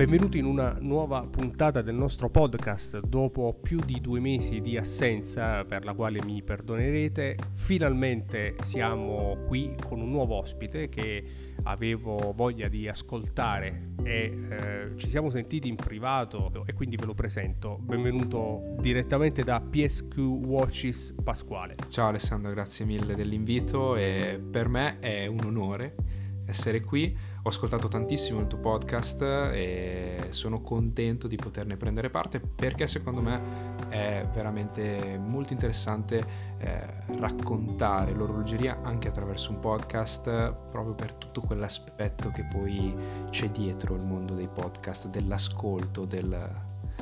Benvenuti in una nuova puntata del nostro podcast. Dopo più di due mesi di assenza, per la quale mi perdonerete, finalmente siamo qui con un nuovo ospite che avevo voglia di ascoltare e eh, ci siamo sentiti in privato e quindi ve lo presento. Benvenuto direttamente da PSQ Watches Pasquale. Ciao Alessandro, grazie mille dell'invito e per me è un onore essere qui ho ascoltato tantissimo il tuo podcast e sono contento di poterne prendere parte perché secondo me è veramente molto interessante eh, raccontare l'orologeria anche attraverso un podcast proprio per tutto quell'aspetto che poi c'è dietro il mondo dei podcast, dell'ascolto, del,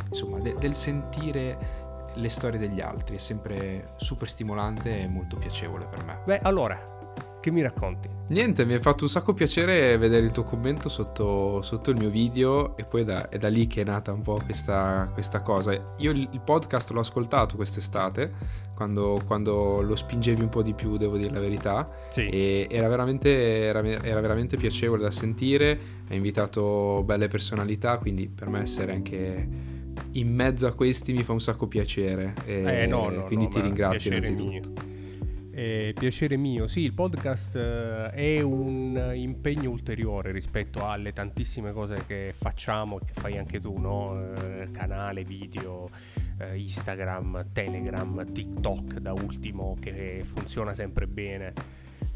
insomma, de- del sentire le storie degli altri. È sempre super stimolante e molto piacevole per me. Beh, allora, che mi racconti? Niente, mi ha fatto un sacco piacere vedere il tuo commento sotto, sotto il mio video e poi da, è da lì che è nata un po' questa, questa cosa. Io il, il, podcast l'ho ascoltato quest'estate, quando, quando, lo spingevi un po' di più, devo dire la verità, sì. e era veramente, era, era veramente piacevole da sentire, hai invitato belle personalità, quindi per me essere anche in mezzo a questi mi fa un sacco piacere. E eh, no, no, quindi no, ti ringrazio innanzitutto. Mio. Eh, piacere mio, sì, il podcast eh, è un impegno ulteriore rispetto alle tantissime cose che facciamo e che fai anche tu, no? eh, canale, video, eh, Instagram, Telegram, TikTok da ultimo che funziona sempre bene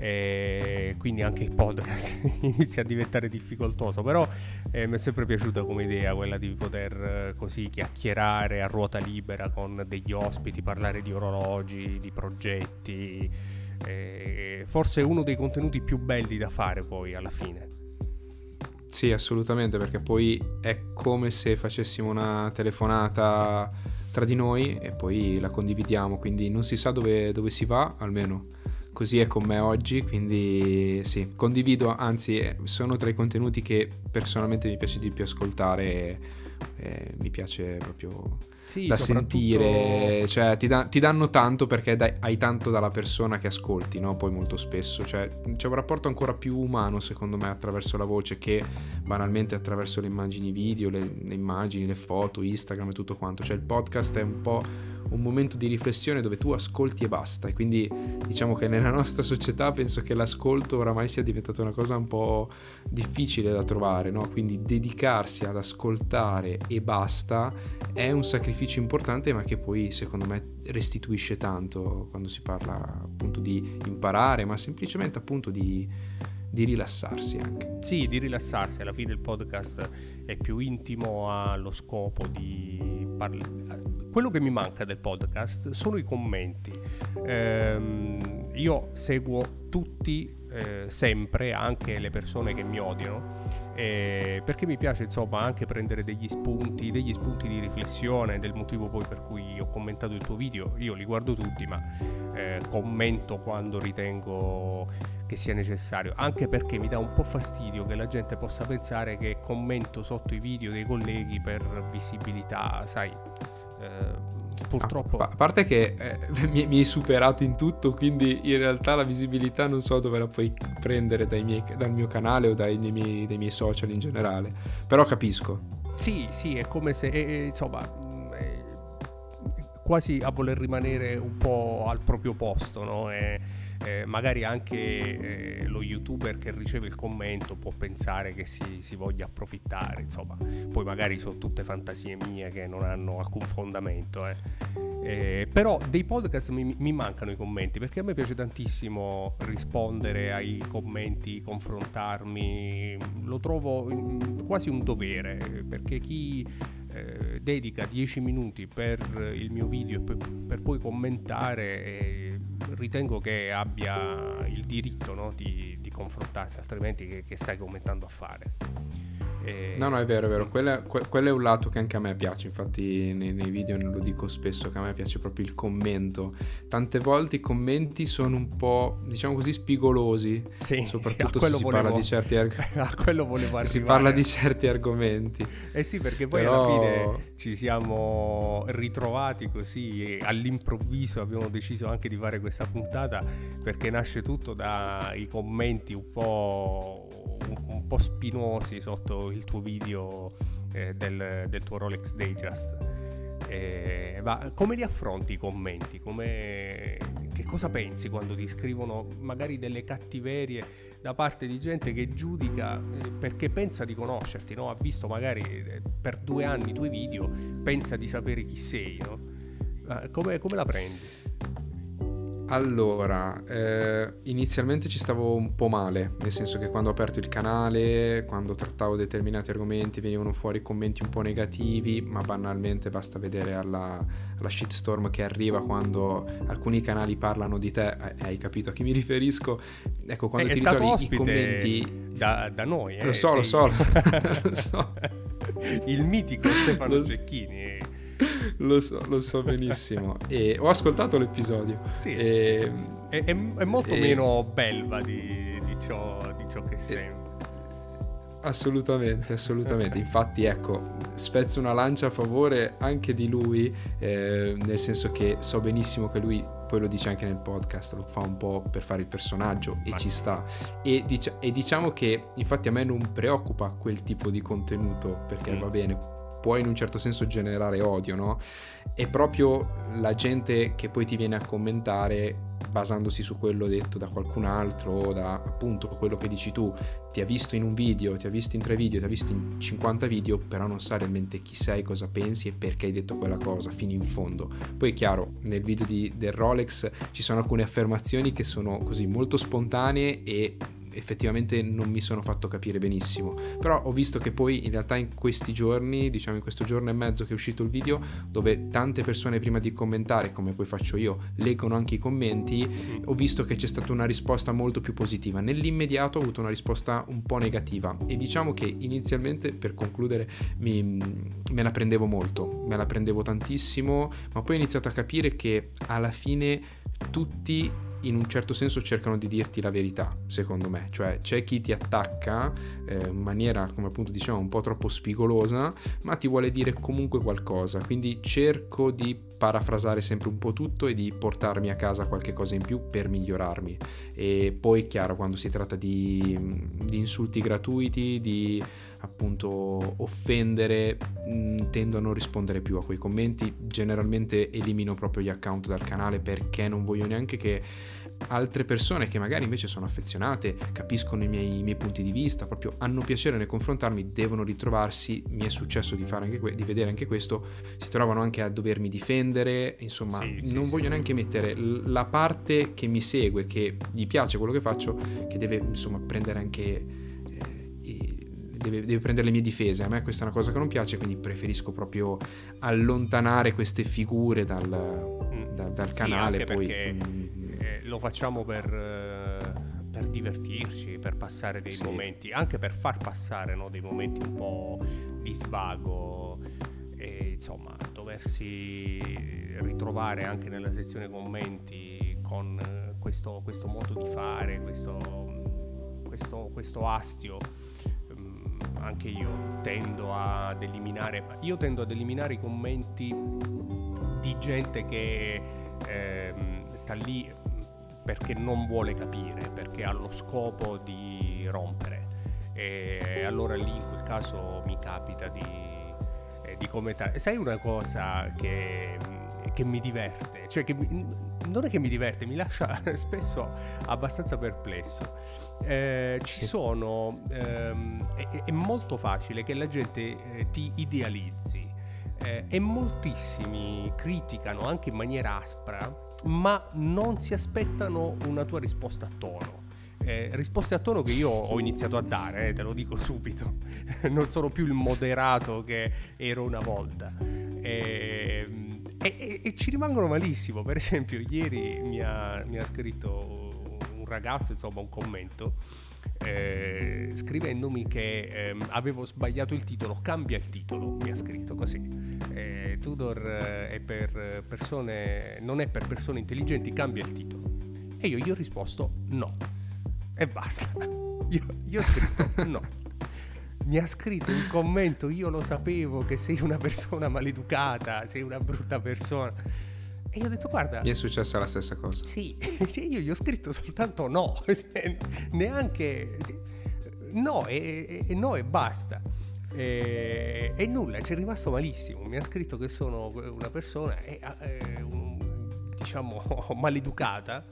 e quindi anche il podcast inizia a diventare difficoltoso però eh, mi è sempre piaciuta come idea quella di poter eh, così chiacchierare a ruota libera con degli ospiti parlare di orologi di progetti eh, forse uno dei contenuti più belli da fare poi alla fine. Sì assolutamente perché poi è come se facessimo una telefonata tra di noi e poi la condividiamo quindi non si sa dove, dove si va almeno così è con me oggi, quindi sì, condivido, anzi eh, sono tra i contenuti che personalmente mi piace di più ascoltare e, mi piace proprio sì, da sentire, cioè ti, da, ti, danno tanto perché dai, hai tanto dalla persona che ascolti, no? Poi molto spesso, cioè c'è un rapporto ancora più umano secondo me attraverso la voce che banalmente attraverso le immagini video, le, le immagini, le foto, Instagram e tutto quanto, cioè il podcast è un po' un momento di riflessione dove tu ascolti e basta. E quindi diciamo che nella nostra società penso che l'ascolto oramai sia diventata una cosa un po' difficile da trovare, no? Quindi dedicarsi ad ascoltare e basta è un sacrificio importante, ma che poi secondo me restituisce tanto quando si parla appunto di imparare, ma semplicemente appunto di di rilassarsi anche. Sì, di rilassarsi, alla fine il podcast è più intimo, ha lo scopo di parlare. Quello che mi manca del podcast sono i commenti. Ehm, io seguo tutti eh, sempre, anche le persone che mi odiano, eh, perché mi piace insomma anche prendere degli spunti, degli spunti di riflessione, del motivo poi per cui ho commentato il tuo video, io li guardo tutti, ma eh, commento quando ritengo che sia necessario, anche perché mi dà un po' fastidio che la gente possa pensare che commento sotto i video dei colleghi per visibilità, sai. Eh, purtroppo. A, parte che eh, mi, mi, hai superato in tutto, quindi in realtà la visibilità non so dove la puoi prendere miei, dal mio canale o dai miei, dai miei, social in generale. Però capisco. Sì, sì, è come se, eh, insomma, eh, quasi a voler rimanere un po' al proprio posto, no? E, eh, magari anche eh, lo youtuber che riceve il commento può pensare che si, si, voglia approfittare, insomma, poi magari sono tutte fantasie mie che non hanno alcun fondamento. Eh. Eh, però dei podcast mi, mi, mancano i commenti perché a me piace tantissimo rispondere ai commenti, confrontarmi, lo trovo quasi un dovere perché chi eh, dedica 10 minuti per il mio video per, per poi commentare eh, ritengo che abbia il diritto no, di, di, confrontarsi altrimenti che, che stai commentando a fare e... No, no, è vero, è vero. Quello è, quello è, un lato che anche a me piace. Infatti, nei, nei, video lo dico spesso che a me piace proprio il commento. Tante volte i commenti sono un po', diciamo così, spigolosi. Sì, soprattutto sì, se si volevo, parla di certi argomenti. a quello volevo arrivare. Si parla di certi argomenti. Eh sì, perché poi Però... alla fine ci siamo ritrovati così all'improvviso abbiamo deciso anche di fare questa puntata perché nasce tutto dai commenti un po' un, po' spinosi sotto il tuo video eh, del, del, tuo Rolex Datejust. Eh, ma come li affronti i commenti? Come, che cosa pensi quando ti scrivono magari delle cattiverie da parte di gente che giudica eh, perché pensa di conoscerti, no? ha visto magari eh, per due anni i tuoi video, pensa di sapere chi sei, no? come, come la prendi? Allora, eh, inizialmente ci stavo un po' male, nel senso che quando ho aperto il canale, quando trattavo determinati argomenti, venivano fuori commenti un po' negativi, ma banalmente basta vedere alla, alla shitstorm che arriva quando alcuni canali parlano di te, eh, hai capito a chi mi riferisco? Ecco, quando è, ti è ritrovi i commenti... Da, da noi, eh, lo so, lo so, lo so. il mitico Stefano. Cecchini lo, so, lo so benissimo. E ho ascoltato l'episodio. Sì, e... sì, sì, sì. È, è, molto e... meno belva di, di, ciò, di ciò, che sembra. Assolutamente, assolutamente. Infatti, ecco, spezzo una lancia a favore anche di lui, eh, nel senso che so benissimo che lui poi lo dice anche nel podcast, lo fa un po' per fare il personaggio e Ma ci sta. E, dic- e, diciamo che infatti a me non preoccupa quel tipo di contenuto perché mm. va bene, può in un certo senso generare odio, no? È proprio la gente che poi ti viene a commentare basandosi su quello detto da qualcun altro o da appunto quello che dici tu, ti ha visto in un video, ti ha visto in tre video, ti ha visto in 50 video, però non sa realmente chi sei, cosa pensi e perché hai detto quella cosa fino in fondo. Poi è chiaro, nel video di, del Rolex ci sono alcune affermazioni che sono così molto spontanee e effettivamente non mi sono fatto capire benissimo. Però ho visto che poi in realtà in questi giorni, diciamo in questo giorno e mezzo che è uscito il video, dove tante persone prima di commentare, come poi faccio io, leggono anche i commenti, ho visto che c'è stata una risposta molto più positiva. Nell'immediato ho avuto una risposta un po' negativa e diciamo che inizialmente, per concludere, mi, me la prendevo molto, me la prendevo tantissimo, ma poi ho iniziato a capire che alla fine tutti in un certo senso cercano di dirti la verità, secondo me, cioè c'è chi ti attacca eh, in maniera, come appunto diciamo, un po' troppo spigolosa, ma ti vuole dire comunque qualcosa, quindi cerco di parafrasare sempre un po' tutto e di portarmi a casa qualche cosa in più per migliorarmi. E poi, chiaro, quando si tratta di, di insulti gratuiti, di appunto offendere, mh, tendo a non rispondere più a quei commenti. Generalmente elimino proprio gli account dal canale perché non voglio neanche che altre persone che magari invece sono affezionate, capiscono i miei, i miei, punti di vista, proprio hanno piacere nel confrontarmi, devono ritrovarsi, mi è successo di, fare anche que- di vedere anche questo, si trovano anche a dovermi difendere, insomma sì, non sì, voglio neanche mettere la parte che mi segue, che gli piace quello che faccio, che deve insomma prendere anche... Eh, deve, deve, prendere le mie difese. A me questa è una cosa che non piace, quindi preferisco proprio allontanare queste figure dal, mm. da, dal canale. Poi, perché... mm, lo facciamo per, eh, per, divertirci, per passare dei sì. momenti, anche per far passare no, dei momenti un po' di svago e insomma doversi ritrovare anche nella sezione commenti con questo, questo modo di fare, questo, questo, questo astio anche io tendo ad eliminare io tendo ad eliminare i commenti di gente che eh, sta lì perché non vuole capire, perché ha lo scopo di rompere. E allora lì in quel caso mi capita di, eh, di commentare. Sai una cosa che, che mi diverte? Cioè che mi, non è che mi diverte, mi lascia spesso abbastanza perplesso. Eh, ci sono... Ehm, è, è, molto facile che la gente eh, ti idealizzi. Eh, e moltissimi criticano anche in maniera aspra ma non si aspettano una tua risposta a tono. Eh, risposte a tono che io ho iniziato a dare, eh, te lo dico subito. non sono più il moderato che ero una volta. Eh, e, e, ci rimangono malissimo. Per esempio, ieri mi ha, mi ha scritto un ragazzo, insomma, un commento. Eh, scrivendomi che eh, avevo sbagliato il titolo, cambia il titolo, mi ha scritto così eh, Tudor eh, è per persone, non è per persone intelligenti, cambia il titolo. E io gli ho risposto no. E basta. Io, io ho scritto no. Mi ha scritto un commento, io lo sapevo che sei una persona maleducata, sei una brutta persona. E io ho detto, guarda... Mi è successa la stessa cosa. Sì, io gli ho scritto soltanto no, neanche no, e, e, no e basta. E, e, nulla, ci è rimasto malissimo. Mi ha scritto che sono una persona, eh, eh, un, diciamo, maleducata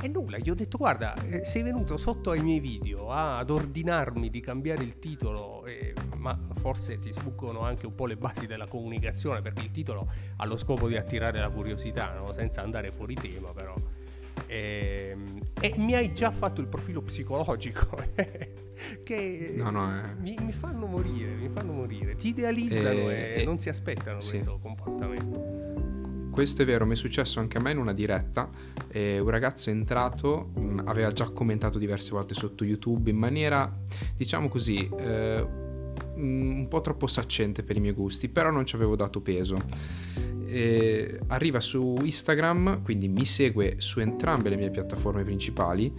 e nulla, gli ho detto guarda, eh, sei venuto sotto ai miei video ad ordinarmi di cambiare il titolo, eh, ma forse ti sfuggono anche un po' le basi della comunicazione perché il titolo ha lo scopo di attirare la curiosità, no? senza andare fuori tema però. E, ehm, e, mi hai già fatto il profilo psicologico che no, no, eh. mi, mi, fanno morire, mi fanno morire, ti idealizzano e, e non si aspettano sì. questo comportamento questo è vero, mi è successo anche a me in una diretta. Eh, un ragazzo è entrato, mh, mm, aveva già commentato diverse volte sotto YouTube in maniera, diciamo così, eh, mm, un po' troppo saccente per i miei gusti, però non ci avevo dato peso. Eh, arriva su Instagram, quindi mi segue su entrambe le mie piattaforme principali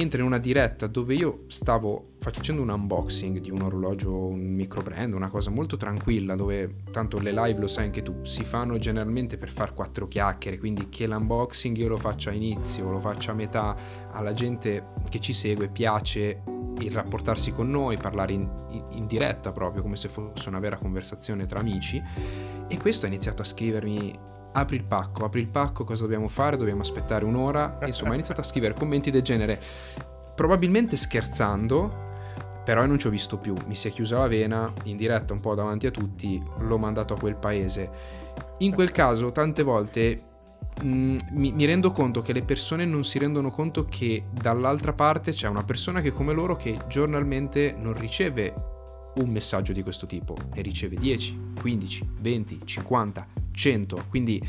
entra in una diretta dove io stavo facendo un unboxing di un orologio, un micro brand, una cosa molto tranquilla, dove tanto le live lo sai anche tu, si fanno generalmente per far quattro chiacchiere, quindi che l'unboxing io lo faccia a inizio lo faccia a metà, alla gente che ci segue piace il rapportarsi con noi, parlare in, in diretta proprio come se fosse una vera conversazione tra amici. E questo ha iniziato a scrivermi apri il pacco, apri il pacco, cosa dobbiamo fare? Dobbiamo aspettare un'ora. Insomma, ha iniziato a scrivere commenti del genere, probabilmente scherzando, però non ci ho visto più. Mi si è chiusa la vena, in diretta un po' davanti a tutti, l'ho mandato a quel paese. In quel caso, tante volte mh, mm, mi, mi, rendo conto che le persone non si rendono conto che dall'altra parte c'è una persona che come loro che giornalmente non riceve un messaggio di questo tipo, ne riceve 10, 15, 20, 50, 100. Quindi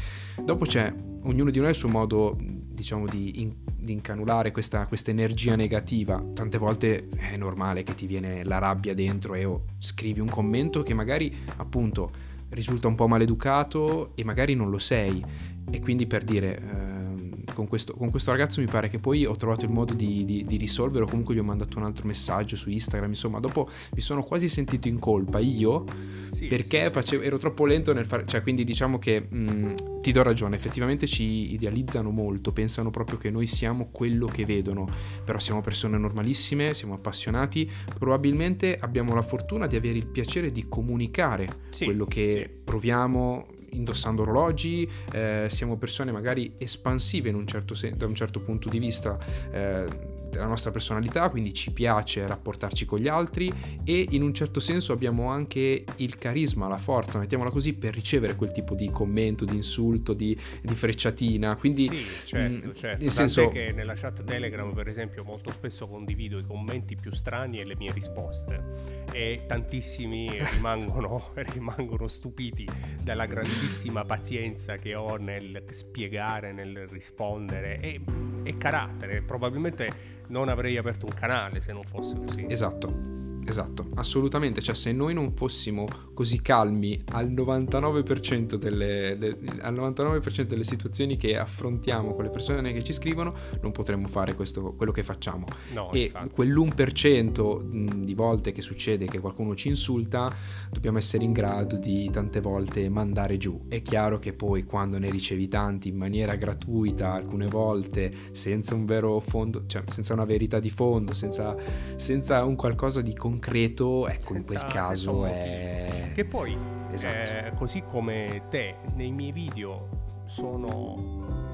dopo c'è ognuno di noi il suo modo, diciamo, di, in, di incanulare questa, energia negativa. Tante volte è normale che ti viene la rabbia dentro e oh, scrivi un commento che magari appunto risulta un po' maleducato e magari non lo sei. E quindi per dire... Eh, con questo, con questo, ragazzo mi pare che poi ho trovato il modo di, di, di risolvere o comunque gli ho mandato un altro messaggio su Instagram, insomma dopo mi sono quasi sentito in colpa io sì, perché sì, facevo, ero troppo lento nel fare, cioè quindi diciamo che mh, ti do ragione, effettivamente ci idealizzano molto, pensano proprio che noi siamo quello che vedono, però siamo persone normalissime, siamo appassionati, probabilmente abbiamo la fortuna di avere il piacere di comunicare sì, quello che proviamo indossando orologi, eh, siamo persone magari espansive un certo sen- da un certo punto di vista. Eh, della nostra personalità, quindi ci piace rapportarci con gli altri e in un certo senso abbiamo anche il carisma, la forza, mettiamola così, per ricevere quel tipo di commento, di insulto, di, di frecciatina. Quindi, sì, certo, mh, mm, certo. Nel senso che nella chat Telegram, per esempio, molto spesso condivido i commenti più strani e le mie risposte e tantissimi rimangono, rimangono stupiti dalla grandissima pazienza che ho nel spiegare, nel rispondere e, e carattere. Probabilmente non avrei aperto un canale se non fosse così. Esatto. Esatto, assolutamente, cioè se noi non fossimo così calmi al 99%, delle, de, al 99% delle situazioni che affrontiamo con le persone che ci scrivono, non potremmo fare questo, quello che facciamo. No, e infatti. quell'1% di volte che succede che qualcuno ci insulta, dobbiamo essere in grado di tante volte mandare giù. È chiaro che poi quando ne ricevi tanti in maniera gratuita, alcune volte senza un vero fondo, cioè senza una verità di fondo, senza, senza un qualcosa di concreto, concreto, ecco, in quel caso è... Che poi, esatto. eh, così come te, nei miei video sono...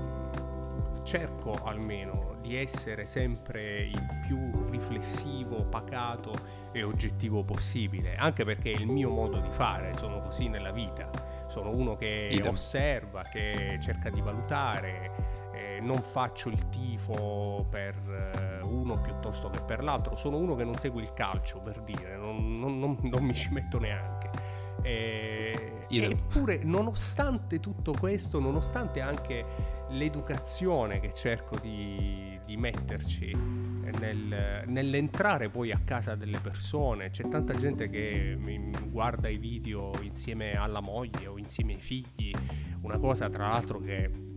cerco almeno di essere sempre il più riflessivo, pacato e oggettivo possibile, anche perché è il mio modo di fare, sono così nella vita. Sono uno che Idem. osserva, che cerca di valutare, non faccio il tifo per eh, uno piuttosto che per l'altro, sono uno che non segue il calcio per dire, non, non, non, non mi ci metto neanche. E, eppure, nonostante tutto questo, nonostante anche l'educazione che cerco di, di metterci nel, nell'entrare poi a casa delle persone, c'è tanta gente che guarda i video insieme alla moglie o insieme ai figli, una cosa tra l'altro che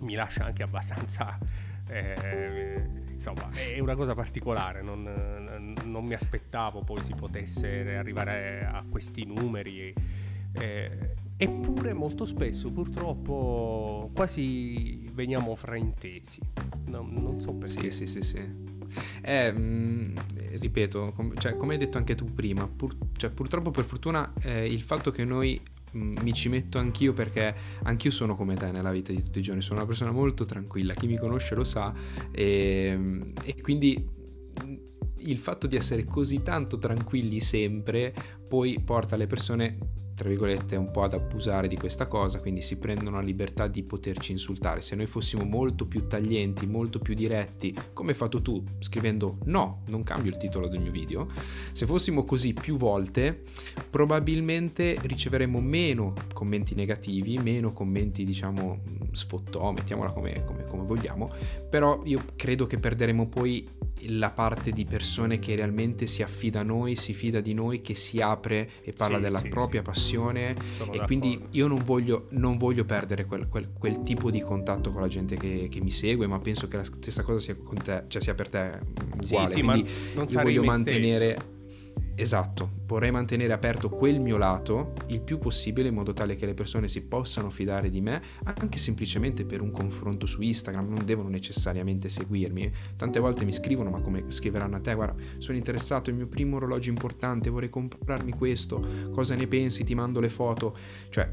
mi lascia anche abbastanza... Eh, insomma, è una cosa particolare, non, non, mi aspettavo poi si potesse arrivare a questi numeri. Eh, eppure molto spesso purtroppo quasi veniamo fraintesi. No, non so perché. Sì, sì, sì, sì. È, mm, ripeto, com- cioè, come hai detto anche tu prima, pur- cioè, purtroppo per fortuna eh, il fatto che noi mi ci metto anch'io perché anch'io sono come te nella vita di tutti i giorni, sono una persona molto tranquilla, chi mi conosce lo sa e, e quindi mm, il fatto di essere così tanto tranquilli sempre poi porta le persone tra virgolette, un po' ad abusare di questa cosa, quindi si prendono la libertà di poterci insultare. Se noi fossimo molto più taglienti, molto più diretti, come hai fatto tu, scrivendo no, non cambio il titolo del mio video, se fossimo così più volte, probabilmente riceveremmo meno commenti negativi, meno commenti, diciamo, sfottò, mettiamola come, come, come vogliamo, però io credo che perderemo poi la parte di persone che realmente si affida a noi, si fida di noi, che si apre e parla sì, della sì, propria sì. passione Sono e quindi io non voglio, non voglio perdere quel, quel, quel, tipo di contatto con la gente che, che, mi segue, ma penso che la stessa cosa sia, con te, cioè sia per te uguale. Sì, sì, quindi ma non io voglio mantenere... Stesso Esatto, vorrei mantenere aperto quel mio lato il più possibile in modo tale che le persone si possano fidare di me, anche semplicemente per un confronto su Instagram, non devono necessariamente seguirmi. Tante volte mi scrivono, ma come scriveranno a te, guarda, sono interessato, il mio primo orologio importante, vorrei comprarmi questo, cosa ne pensi, ti mando le foto. Cioè,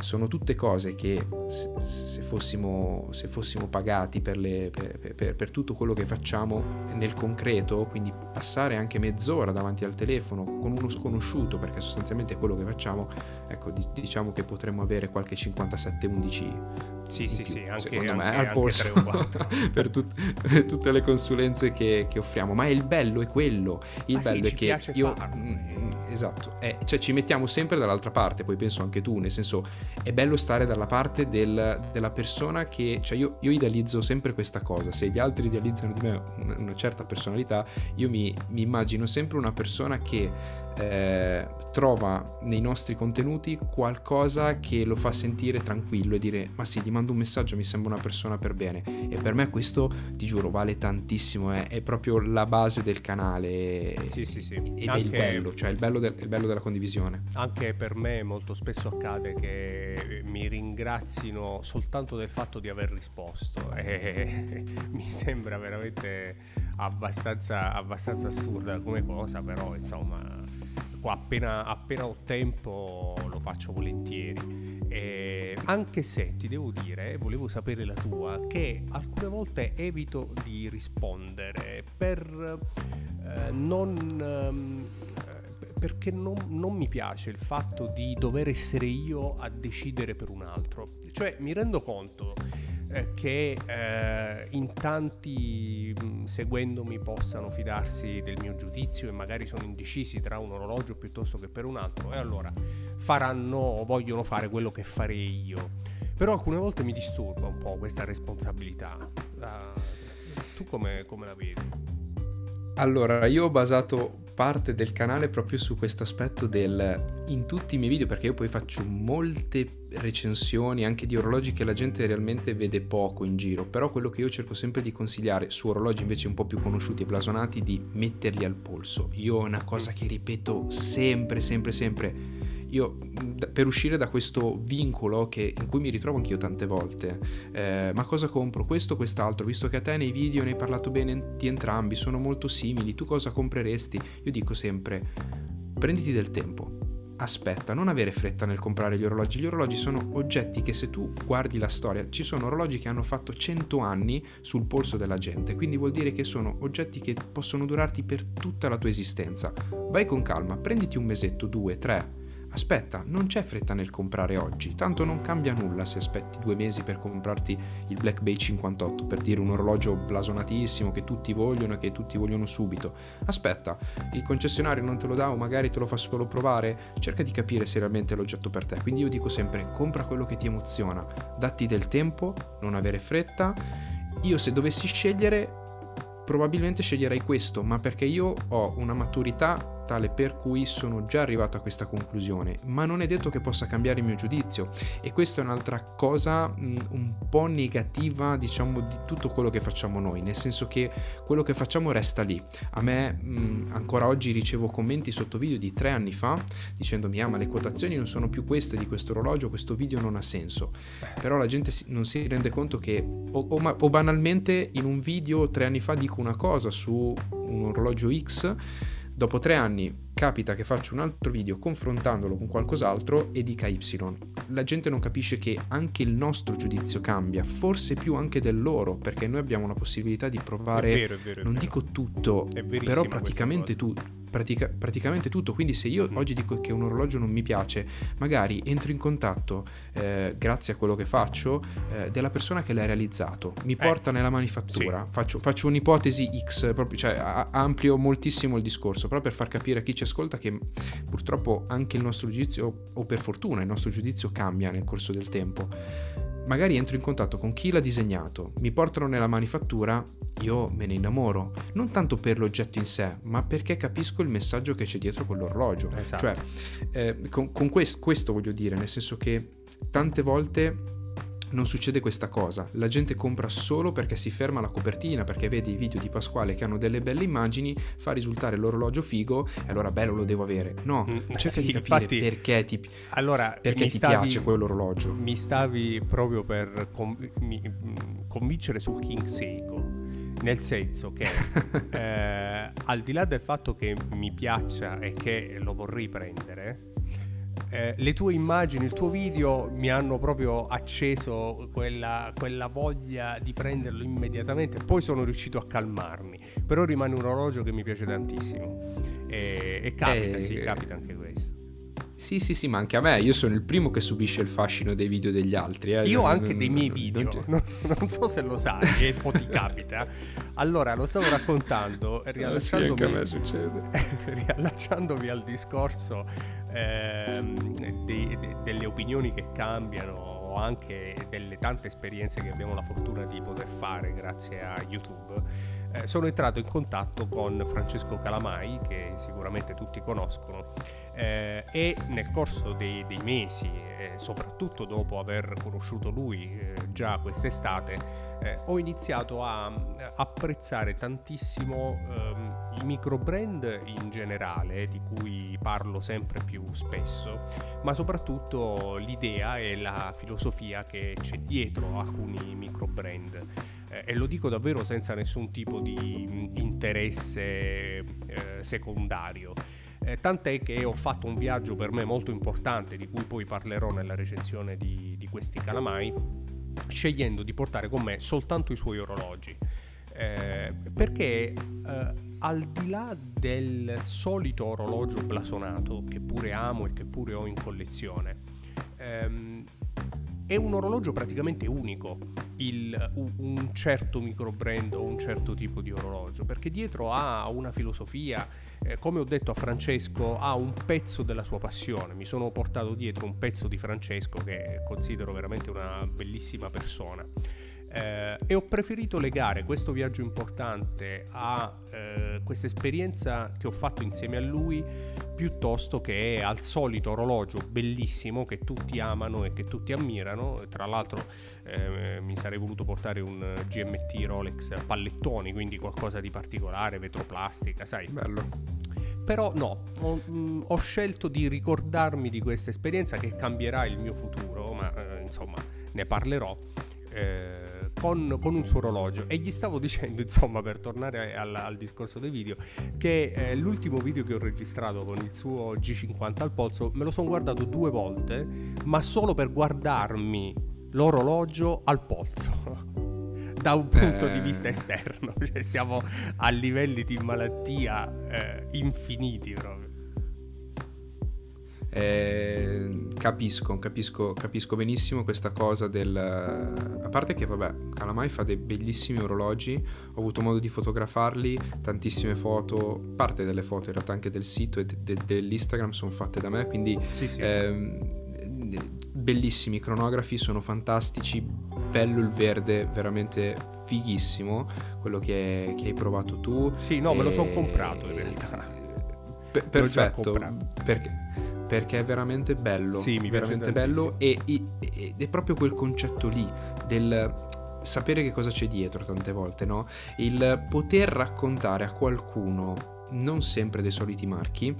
sono tutte cose che se fossimo, se fossimo pagati per, le, per, per, per, tutto quello che facciamo nel concreto, quindi passare anche mezz'ora davanti al telefono con uno sconosciuto, perché sostanzialmente è quello che facciamo, ecco, diciamo che potremmo avere qualche 57-11 sì, sì, più, sì, anche, secondo me, anche, al polso per, tut- per, tutte le consulenze che, che, offriamo. Ma il bello è quello. Il ah, bello sì, è che io. Farlo. Mm, mm, esatto, è, cioè ci mettiamo sempre dall'altra parte, poi penso anche tu, nel senso è bello stare dalla parte del, della persona che. Cioè io, io, idealizzo sempre questa cosa. Se gli altri idealizzano di me una, una certa personalità, io mi, mi immagino sempre una persona che eh, trova nei nostri contenuti qualcosa che lo fa sentire tranquillo e dire ma sì, gli mando un messaggio, mi sembra una persona per bene. E per me questo, ti giuro, vale tantissimo, eh. è proprio la base del canale sì, sì, sì. ed anche, è il bello, cioè il bello, del, il bello della condivisione. Anche per me molto spesso accade che mi ringrazino soltanto del fatto di aver risposto e mi sembra veramente abbastanza, abbastanza assurda come cosa, però insomma appena, appena ho tempo lo faccio volentieri. E anche se ti devo dire, volevo sapere la tua, che alcune volte evito di rispondere per eh, non... Eh, perché non, non, mi piace il fatto di dover essere io a decidere per un altro. Cioè, mi rendo conto eh, che eh, in tanti seguendomi possano fidarsi del mio giudizio e magari sono indecisi tra un orologio piuttosto che per un altro e allora faranno o vogliono fare quello che farei io. Però alcune volte mi disturba un po' questa responsabilità. Uh, tu come, come la vedi? Allora, io ho basato parte del canale proprio su questo aspetto del in tutti i miei video perché io poi faccio molte recensioni anche di orologi che la gente realmente vede poco in giro però quello che io cerco sempre di consigliare su orologi invece un po' più conosciuti e blasonati di metterli al polso. Io ho una cosa che ripeto sempre sempre sempre io per uscire da questo vincolo che, in cui mi ritrovo anch'io tante volte, eh, ma cosa compro? Questo o quest'altro? Visto che a te nei video ne hai parlato bene di entrambi, sono molto simili, tu cosa compreresti? Io dico sempre, prenditi del tempo, aspetta, non avere fretta nel comprare gli orologi. Gli orologi sono oggetti che se tu guardi la storia, ci sono orologi che hanno fatto 100 anni sul polso della gente, quindi vuol dire che sono oggetti che possono durarti per tutta la tua esistenza. Vai con calma, prenditi un mesetto, due, tre, Aspetta, non c'è fretta nel comprare oggi, tanto non cambia nulla se aspetti due mesi per comprarti il Black Bay 58, per dire un orologio blasonatissimo che tutti vogliono e che tutti vogliono subito. Aspetta, il concessionario non te lo dà o magari te lo fa solo provare, cerca di capire se realmente è l'oggetto per te. Quindi io dico sempre, compra quello che ti emoziona, datti del tempo, non avere fretta. Io se dovessi scegliere probabilmente sceglierei questo, ma perché io ho una maturità tale per cui sono già arrivato a questa conclusione, ma non è detto che possa cambiare il mio giudizio e questa è un'altra cosa mh, un po' negativa, diciamo, di tutto quello che facciamo noi, nel senso che quello che facciamo resta lì. A me mh, ancora oggi ricevo commenti sotto video di tre anni fa dicendomi ah ma le quotazioni non sono più queste di questo orologio, questo video non ha senso. Però la gente si, non si rende conto che o, o, o banalmente in un video tre anni fa dico una cosa su un orologio X, dopo tre anni capita che faccio un altro video confrontandolo con qualcos'altro e dica Y. La gente non capisce che anche il nostro giudizio cambia, forse più anche del loro, perché noi abbiamo una possibilità di provare, È vero, è vero, non dico tutto, però praticamente tutto. Pratica- praticamente tutto, quindi se io oggi dico che un orologio non mi piace, magari entro in contatto, eh, grazie a quello che faccio, eh, della persona che l'ha realizzato, mi porta nella manifattura, faccio, faccio un'ipotesi X, proprio, cioè a- amplio moltissimo il discorso, però per far capire a chi ci ascolta che purtroppo anche il nostro giudizio, o per fortuna il nostro giudizio cambia nel corso del tempo. Magari entro in contatto con chi l'ha disegnato, mi portano nella manifattura, io me ne innamoro, non tanto per l'oggetto in sé, ma perché capisco il messaggio che c'è dietro quell'orologio. Esatto. Cioè, eh, con, con quest- questo voglio dire, nel senso che tante volte non succede questa cosa, la gente compra solo perché si ferma alla copertina, perché vede i video di Pasquale che hanno delle belle immagini, fa risultare l'orologio figo e allora bello lo devo avere. No, Mm, cerca sì, di capire infatti- perché ti, Allora, perché ti stavi- piace quell'orologio. Mi stavi proprio per conv- mi- mm, convincere sul King Seiko. Nel senso che eh, al di là del fatto che mi piaccia e che lo vorrei prendere, eh, le tue immagini, il tuo video mi hanno proprio acceso quella, quella voglia di prenderlo immediatamente. Poi sono riuscito a calmarmi. Però rimane un orologio che mi piace tantissimo. E, e capita, Eh, sì, capita anche questo. Sì, sì, sì, ma anche a me, io sono il primo che subisce il fascino dei video degli altri. eh. Io Non- anche non- dei miei non- video, non so se lo sai e o ti capita. Allora, lo stavo raccontando, Ah, sì, riallacciandomi, riallacciandomi al discorso ehm, dei- de- delle opinioni che cambiano o anche delle tante esperienze che abbiamo la fortuna di poter fare grazie a YouTube. Eh, sono entrato in contatto con Francesco Calamai, che sicuramente tutti conoscono, eh, e nel corso dei, dei mesi, e soprattutto dopo aver conosciuto lui eh, già quest'estate, eh, ho iniziato a eh, apprezzare tantissimo ehm, i microbrand in generale, di cui parlo sempre più spesso, ma soprattutto l'idea e la filosofia che c'è dietro alcuni microbrand. Eh, e lo dico davvero senza nessun tipo di interesse eh, secondario. Eh, tant'è che ho fatto un viaggio per me molto importante, di cui poi parlerò nella recensione di, di questi calamai, scegliendo di portare con me soltanto i suoi orologi. Eh, perché eh, al di là del solito orologio blasonato, che pure amo e che pure ho in collezione, ehm, è un orologio praticamente unico il- un- certo microbrand o un certo tipo di orologio perché dietro ha una filosofia eh, come ho detto a Francesco ha un pezzo della sua passione. Mi sono portato dietro un pezzo di Francesco che considero veramente una bellissima persona eh, e ho preferito legare questo viaggio importante a eh, questa esperienza che ho fatto insieme a lui piuttosto che al solito orologio bellissimo che tutti amano e che tutti ammirano. Tra l'altro eh, mi sarei voluto portare un GMT Rolex a pallettoni, quindi qualcosa di particolare, vetroplastica, sai. Bello. Però no, ho, mh, ho scelto di ricordarmi di questa esperienza che cambierà il mio futuro, ma eh, insomma ne parlerò. eh, con, con un suo orologio. E gli stavo dicendo insomma per tornare al, al discorso dei video che eh, l'ultimo video che ho registrato con il suo G50 al polso me lo sono guardato due volte ma solo per guardarmi l'orologio al polso. Da un punto Eh. di vista esterno. Cioè siamo a livelli di malattia eh, infiniti proprio Eh, capisco, capisco, capisco benissimo questa cosa del... A parte che, vabbè, Calamai fa dei bellissimi orologi, ho avuto modo di fotografarli, tantissime foto, parte delle foto in realtà anche del sito e de- de- dell'Instagram sono fatte da me, quindi sì sì ehm, bellissimi, i cronografi sono fantastici, bello il verde, veramente fighissimo, quello che, che hai provato tu. Sì, no, me lo son E- comprato in realtà. Già perfetto, comprato. perché, perché è veramente bello, Sì, mi piace veramente bello e, e- ed è proprio quel concetto lì del sapere che cosa c'è dietro tante volte, no? Il poter raccontare a qualcuno non sempre dei soliti marchi,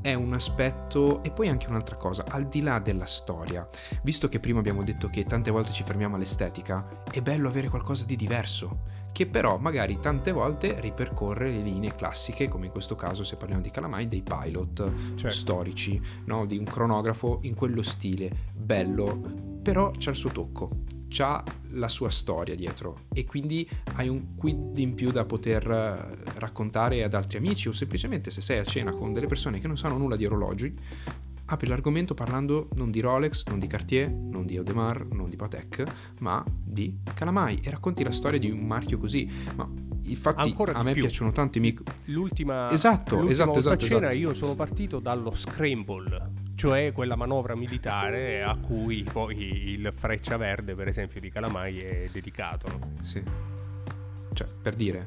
è un aspetto e poi anche un'altra cosa, al di là della storia, visto che prima abbiamo detto che tante volte ci fermiamo all'estetica, è bello avere qualcosa di diverso, che però magari tante volte ripercorre le linee classiche, come in questo caso se parliamo di Calamai, dei pilot certo. storici, no? di un cronografo in quello stile, bello, però c'ha il suo tocco, c'ha la sua storia dietro e quindi hai un quid in più da poter eh, raccontare ad altri amici o semplicemente se sei a cena con delle persone che non sanno nulla di orologi apri l'argomento parlando non di Rolex, non di Cartier, non di Audemars, non di Patek, ma di Calamai e racconti la storia di un marchio così. Ma infatti Ancora a me più. piacciono tanto i micro. L'ultima, esatto, l'ultima esatto, esatto, cena esatto. io sono partito dallo scramble, cioè quella manovra militare a cui poi il Freccia Verde, per esempio, di Calamai è dedicato. Sì. Cioè, per dire,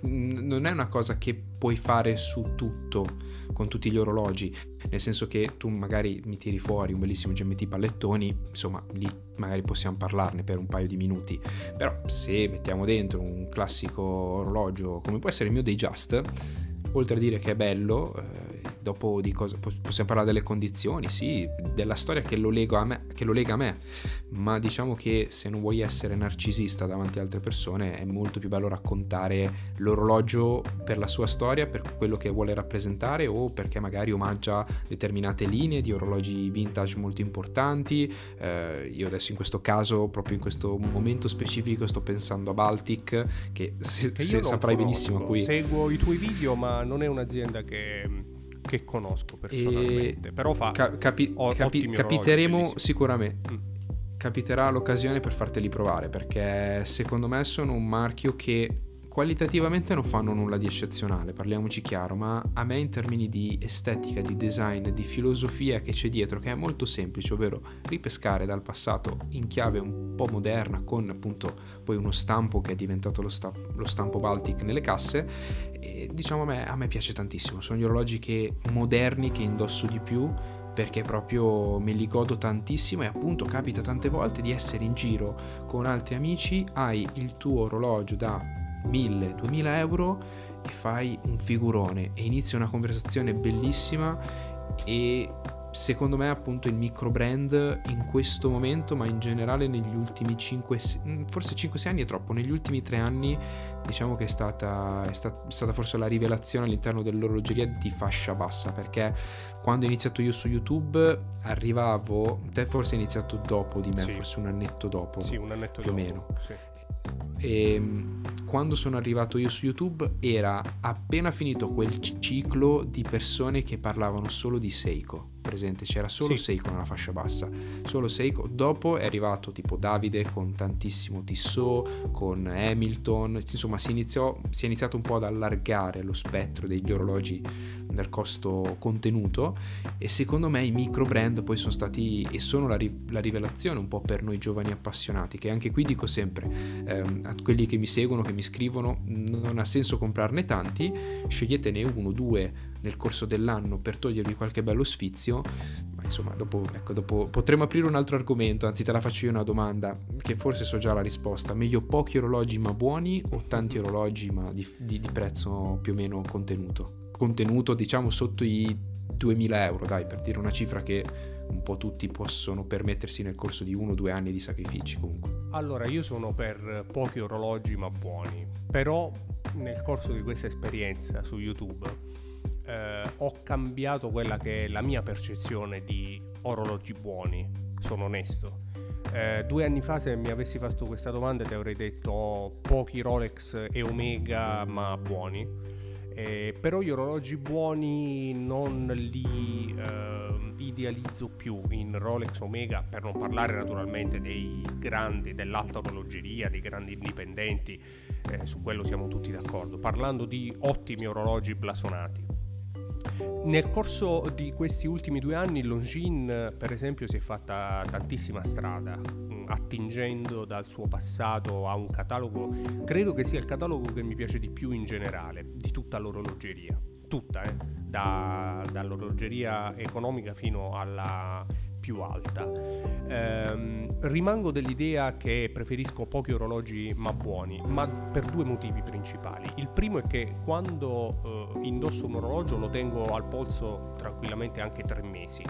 non è una cosa che puoi fare su tutto con tutti gli orologi, nel senso che tu magari mi tiri fuori un bellissimo GMT pallettoni, insomma lì magari possiamo parlarne per un paio di minuti, però se mettiamo dentro un classico orologio come può essere il mio Datejust, oltre a dire che è bello, eh, dopo di cosa possiamo parlare delle condizioni, sì, della storia che lo, lega a me, che lo lega a me, ma diciamo che se non vuoi essere narcisista davanti a altre persone è molto più bello raccontare l'orologio per la sua storia, per quello che vuole rappresentare o perché magari omaggia determinate linee di orologi vintage molto importanti. Eh, io adesso in questo caso, proprio in questo momento specifico, sto pensando a Baltic, che, se, se saprai conosco. benissimo qui. Seguo i tuoi video, ma non è un'azienda che che conosco personalmente, e però fa ca- capi- capi- capiteremo sicuramente. Mm. Capiterà l'occasione per farteli provare perché secondo me sono un marchio che qualitativamente non fanno nulla di eccezionale, parliamoci chiaro, ma a me in termini di estetica, di design, di filosofia che c'è dietro, che è molto semplice, ovvero ripescare dal passato in chiave un po' moderna con appunto poi uno stampo che è diventato lo, sta- lo stampo Baltic nelle casse, e, diciamo a me, a me piace tantissimo, sono gli orologi che, moderni che indosso di più perché proprio me li godo tantissimo e appunto capita tante volte di essere in giro con altri amici, hai il tuo orologio da 1000-2000 euro e fai un figurone e inizia una conversazione bellissima e secondo me appunto il micro brand in questo momento ma in generale negli ultimi 5 mm, forse 5-6 anni è troppo negli ultimi 3 anni diciamo che è stata, è stata, è stata forse la rivelazione all'interno dell'orologeria di fascia bassa perché quando ho iniziato io su YouTube arrivavo te forse hai iniziato dopo di me sì. forse un annetto dopo sì un annetto più dopo, o meno sì. E ehm, quando sono arrivato io su YouTube era appena finito quel ciclo di persone che parlavano solo di Seiko. Presente, c'era solo sì. Seiko nella fascia bassa, solo Seiko. Dopo è arrivato tipo Davide con tantissimo Tissot, con Hamilton, insomma si, iniziò, si è iniziato un po' ad allargare lo spettro degli orologi del costo contenuto e secondo me i micro brand poi sono stati e sono la, ri- la rivelazione un po' per noi giovani appassionati che anche qui dico sempre ehm, a quelli che mi seguono che mi scrivono non ha senso comprarne tanti sceglietene uno due nel corso dell'anno per togliervi qualche bello sfizio ma insomma dopo, ecco, dopo potremo aprire un altro argomento anzi te la faccio io una domanda che forse so già la risposta meglio pochi orologi ma buoni o tanti orologi ma di, di, di prezzo più o meno contenuto contenuto diciamo sotto i 2000 euro, dai, per dire una cifra che un po' tutti possono permettersi nel corso di uno o due anni di sacrifici comunque. Allora, io sono per pochi orologi ma buoni, però nel corso di questa esperienza su YouTube eh, ho cambiato quella che è la mia percezione di orologi buoni, sono onesto. Eh, due anni fa se mi avessi fatto questa domanda ti avrei detto oh, pochi Rolex e Omega ma buoni eh, però gli orologi buoni non li eh, idealizzo più in Rolex Omega, per non parlare naturalmente dei grandi, dell'alta orologeria, dei grandi indipendenti, eh, su quello siamo tutti d'accordo, parlando di ottimi orologi blasonati. Nel corso di questi ultimi due anni Longines per esempio si è fatta tantissima strada attingendo dal suo passato a un catalogo, credo che sia il catalogo che mi piace di più in generale, di tutta l'orologeria, tutta, eh? da, dall'orologeria economica fino alla più alta. Ehm, rimango dell'idea che preferisco pochi orologi ma buoni, ma per due motivi principali. Il primo è che quando eh, indosso un orologio lo tengo al polso tranquillamente anche tre mesi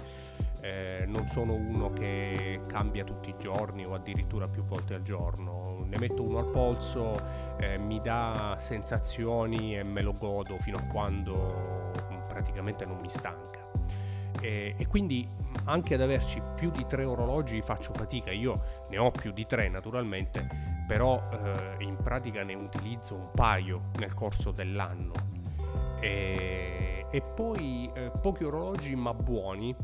eh, non sono uno che cambia tutti i giorni o addirittura più volte al giorno. ne metto uno al polso, eh, mi dà sensazioni e me lo godo fino a quando praticamente non mi stanca. E, e, quindi anche ad averci più di tre orologi faccio fatica, io ne ho più di tre naturalmente, però eh, in pratica ne utilizzo un paio nel corso dell'anno. E, e poi eh, pochi orologi ma buoni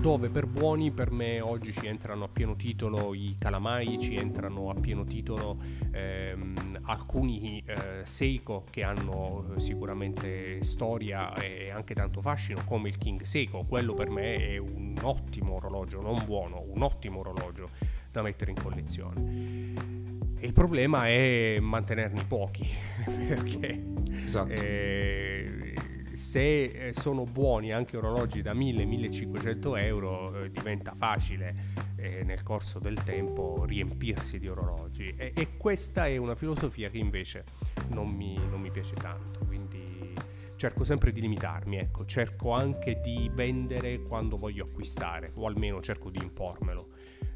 dove per buoni per me oggi ci entrano a pieno titolo i calamai, ci entrano a pieno titolo ehm, alcuni eh, Seiko che hanno eh, sicuramente storia e anche tanto fascino come il King Seiko, quello per me è un ottimo orologio, non buono, un ottimo orologio da mettere in collezione. Il problema è mantenerne pochi perché esatto. eh, se eh, sono buoni anche orologi da 1000-1500 euro eh, diventa facile eh, nel corso del tempo riempirsi di orologi. E, e, questa è una filosofia che invece non mi, non mi, piace tanto quindi cerco sempre di limitarmi ecco. Cerco anche di vendere quando voglio acquistare o almeno cerco di impormelo.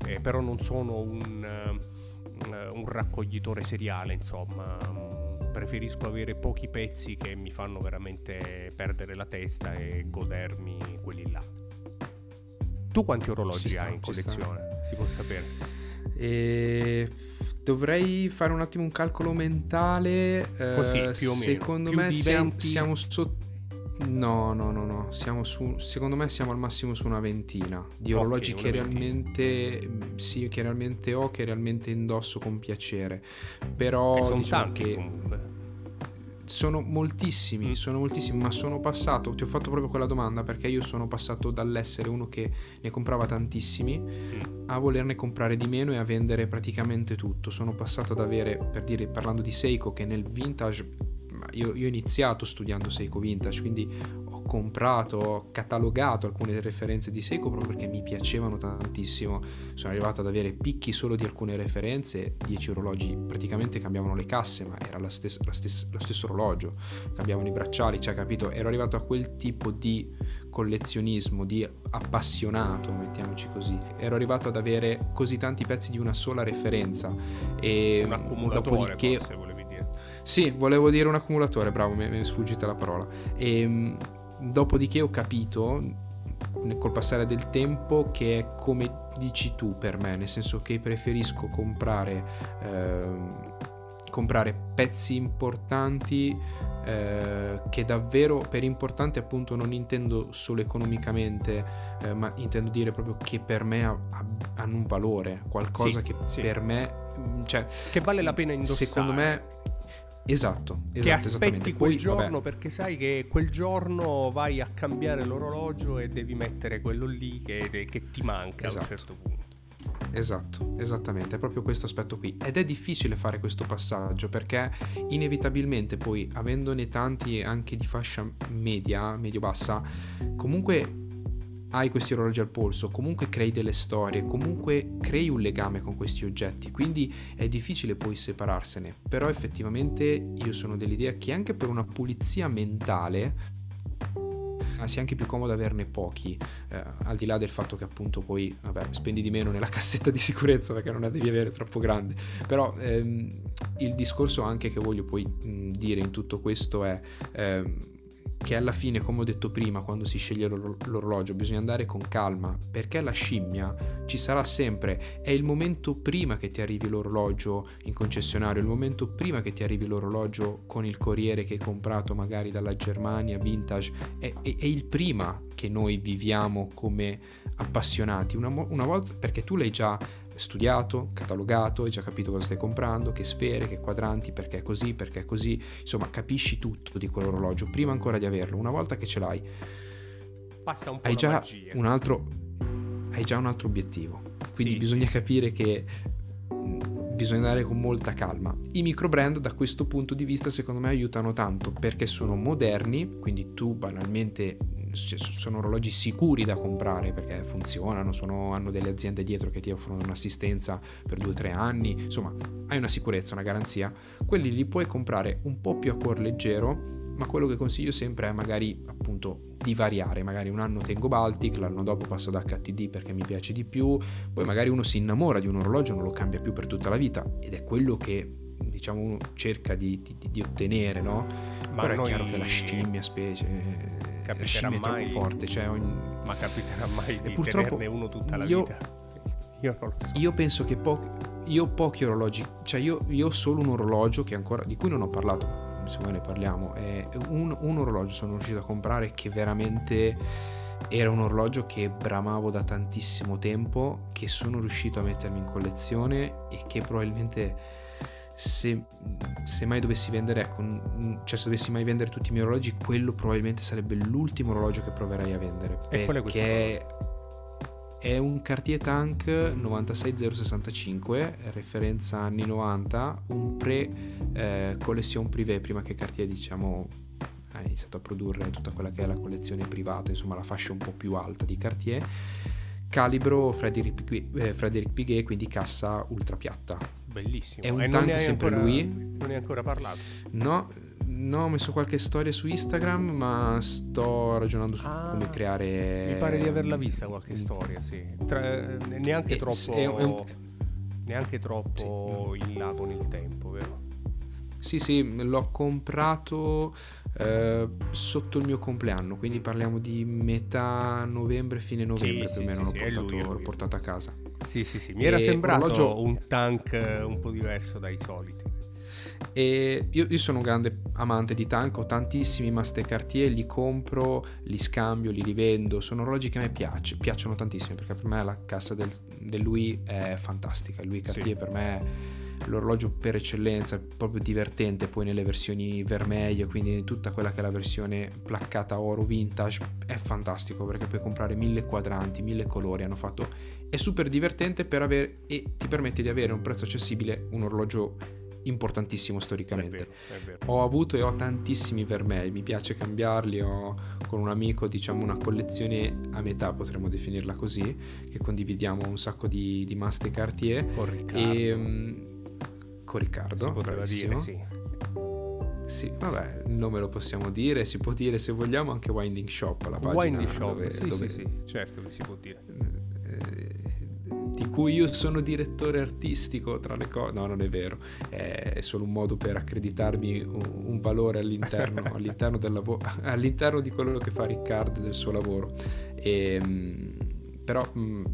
Eh, però non sono un, uh, un raccoglitore seriale insomma preferisco avere pochi pezzi che mi fanno veramente perdere la testa e godermi quelli là. Tu quanti orologi sta, hai in collezione? Si può sapere? E... Dovrei fare un attimo un calcolo mentale. Così, eh, più o meno. Secondo più me siamo, siamo sotto No, no, no, no. Siamo su, secondo me siamo al massimo su una ventina di orologi okay, che realmente sì, che realmente ho, che realmente indosso con piacere. Però e sono diciamo tanti che comunque. Sono moltissimi, mm. sono moltissimi, ma sono passato, ti ho fatto proprio quella domanda perché io sono passato dall'essere uno che ne comprava tantissimi mm. a volerne comprare di meno e a vendere praticamente tutto. Sono passato ad avere, per dire, parlando di Seiko, che nel vintage io, io, ho iniziato studiando Seiko Vintage, quindi ho comprato, ho catalogato alcune referenze di Seiko proprio perché mi piacevano tantissimo. Sono arrivato ad avere picchi solo di alcune referenze, 10 orologi praticamente cambiavano le casse, ma era la stessa, la stessa, lo stesso orologio, cambiavano i bracciali, cioè capito? Ero arrivato a quel tipo di collezionismo, di appassionato, mettiamoci così. Ero arrivato ad avere così tanti pezzi di una sola referenza e un accumulatore dopodiché... forse sì, volevo dire un accumulatore, bravo, mi, è sfuggita la parola. E ehm, dopodiché ho capito col passare del tempo che è come dici tu per me, nel senso che preferisco comprare, eh, comprare pezzi importanti eh, che davvero per importante appunto non intendo solo economicamente, eh, ma intendo dire proprio che per me ha, ha, hanno un valore, qualcosa sì, che sì. per me... Cioè, che vale la pena indossare. Secondo me Esatto, esatto che aspetti quel Poi, giorno vabbè. perché sai che quel giorno vai a cambiare l'orologio e devi mettere quello lì che, che ti manca esatto. a un esatto. certo punto. Esatto, esattamente, è proprio questo aspetto qui. Ed è difficile fare questo passaggio perché inevitabilmente poi, avendone tanti anche di fascia media, medio-bassa, comunque hai questi orologi al polso, comunque crei delle storie, comunque crei un legame con questi oggetti, quindi è difficile poi separarsene, però effettivamente io sono dell'idea che anche per una pulizia mentale sia anche più comodo averne pochi, eh, al di là del fatto che appunto poi vabbè, spendi di meno nella cassetta di sicurezza perché non la devi avere troppo grande, però ehm, il discorso anche che voglio poi mh, dire in tutto questo è... Ehm, che alla fine, come ho detto prima, quando si sceglie l'orologio bisogna andare con calma, perché la scimmia ci sarà sempre, è il momento prima che ti arrivi l'orologio in concessionario, il momento prima che ti arrivi l'orologio con il corriere che hai comprato magari dalla Germania, vintage, è, è, è il prima che noi viviamo come appassionati, una, una volta perché tu l'hai già studiato, catalogato, hai già capito cosa stai comprando, che sfere, che quadranti, perché è così, perché è così, insomma capisci tutto di quell'orologio prima ancora di averlo, una volta che ce l'hai passa un po' hai già magia. un altro hai già un altro obiettivo, quindi sì, bisogna sì. capire che bisogna andare con molta calma. I micro brand da questo punto di vista secondo me aiutano tanto perché sono moderni, quindi tu banalmente sono orologi sicuri da comprare perché funzionano, sono, hanno delle aziende dietro che ti offrono un'assistenza per 2-3 anni, insomma hai una sicurezza, una garanzia, quelli li puoi comprare un po' più a cuor leggero ma quello che consiglio sempre è magari appunto di variare, magari un anno tengo Baltic, l'anno dopo passo ad HTD perché mi piace di più, poi magari uno si innamora di un orologio, non lo cambia più per tutta la vita ed è quello che diciamo uno cerca di, di, di ottenere, no? Ma Però è chiaro che la scimmia specie la scimmia è troppo forte, cioè ogni... ma capiterà mai di purtroppo tenerne uno tutta la io, vita? Io non lo so. Io penso che pochi, io pochi orologi, cioè io, io ho solo un orologio che ancora, di cui non ho parlato, se voi ne parliamo, è un, un orologio sono riuscito a comprare che veramente era un orologio che bramavo da tantissimo tempo, che sono riuscito a mettermi in collezione e che probabilmente se, se, mai dovessi vendere, ecco, cioè se dovessi mai vendere tutti i miei orologi, quello probabilmente sarebbe l'ultimo orologio che proverei a vendere. E perché è un Cartier Tank 96065, referenza anni 90, un pre eh, privé, prima che Cartier diciamo ha iniziato a produrre tutta quella che è la collezione privata, insomma la fascia un po' più alta di Cartier. Calibro Frederic, eh, Frederic Piguet, quindi cassa ultra piatta. Bellissimo. È un e tank sempre ancora, lui. Non ne hai ancora parlato? No, No, ho messo qualche storia su Instagram, ma sto ragionando su ah, come creare. Mi pare di averla vista qualche storia, sì. Tra, neanche, troppo, è, è un... neanche troppo. Sì. in là con il tempo, vero? Sì, sì, l'ho comprato eh, sotto il mio compleanno, quindi parliamo di metà novembre, fine novembre sì, più o meno sì, l'ho, portato, lui, l'ho portato a casa. Sì, sì, sì, mi era sembrato orologio... un tank un po' diverso dai soliti. E io, io, sono un grande amante di tank, ho tantissimi Master Cartier, li compro, li scambio, li rivendo, sono orologi che a me piace, piacciono tantissimo perché per me la cassa del, del Louis è fantastica, il Louis Cartier sì. per me è l'orologio per eccellenza, proprio divertente, poi nelle versioni vermiglie, quindi tutta quella che è la versione placcata oro vintage, è fantastico perché puoi comprare mille quadranti, mille colori, hanno fatto... è super divertente per avere e ti permette di avere a un prezzo accessibile un orologio importantissimo storicamente. È vero, è vero. Ho avuto e ho tantissimi vermei, mi piace cambiarli, ho con un amico diciamo una collezione a metà potremmo definirla così, che condividiamo un sacco di, di Master Cartier. Con Riccardo. E, um, con Riccardo. Si poteva dire sì. Sì, vabbè, il nome lo possiamo dire, si può dire se vogliamo anche Winding Shop, la pagina Winding Shop, dove, sì, dove... sì, sì, certo che si può dire. Eh, di cui io sono direttore artistico tra le cose. No, non è vero, è solo un modo per accreditarmi un, un valore all'interno, all'interno, del lavoro, all'interno di quello che fa Riccardo e del suo lavoro. E, ehm, però, mm,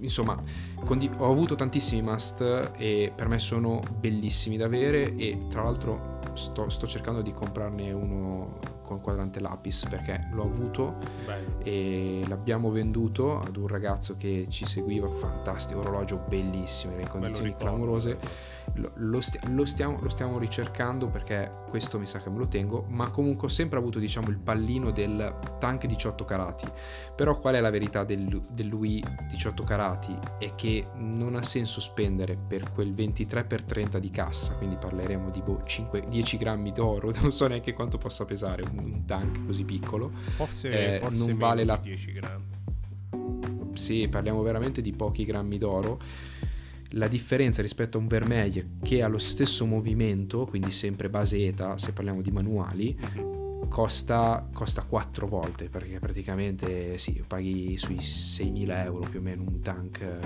insomma, ho avuto tantissimi must e per me sono bellissimi da avere e tra l'altro sto, sto cercando di comprarne uno con quadrante lapis perché l'ho avuto Bello. e l'abbiamo venduto ad un ragazzo che ci seguiva, fantastico, orologio bellissimo, in condizioni clamorose lo, sti- lo, stiamo, lo, stiamo, ricercando perché questo mi sa che me lo tengo, ma comunque ho sempre avuto diciamo il pallino del tank 18 carati. Però qual è la verità del, del Louis 18 carati? È che non ha senso spendere per quel 23x30 di cassa, quindi parleremo di boh, 5, 10 grammi d'oro, non so neanche quanto possa pesare un, un tank così piccolo. Forse, eh, forse non vale la... 10 grammi. Sì, parliamo veramente di pochi grammi d'oro la differenza rispetto a un Vermeil che ha lo stesso movimento, quindi sempre base ETA, se parliamo di manuali, costa, costa 4 volte perché praticamente sì, paghi sui 6.000 euro più o meno un tank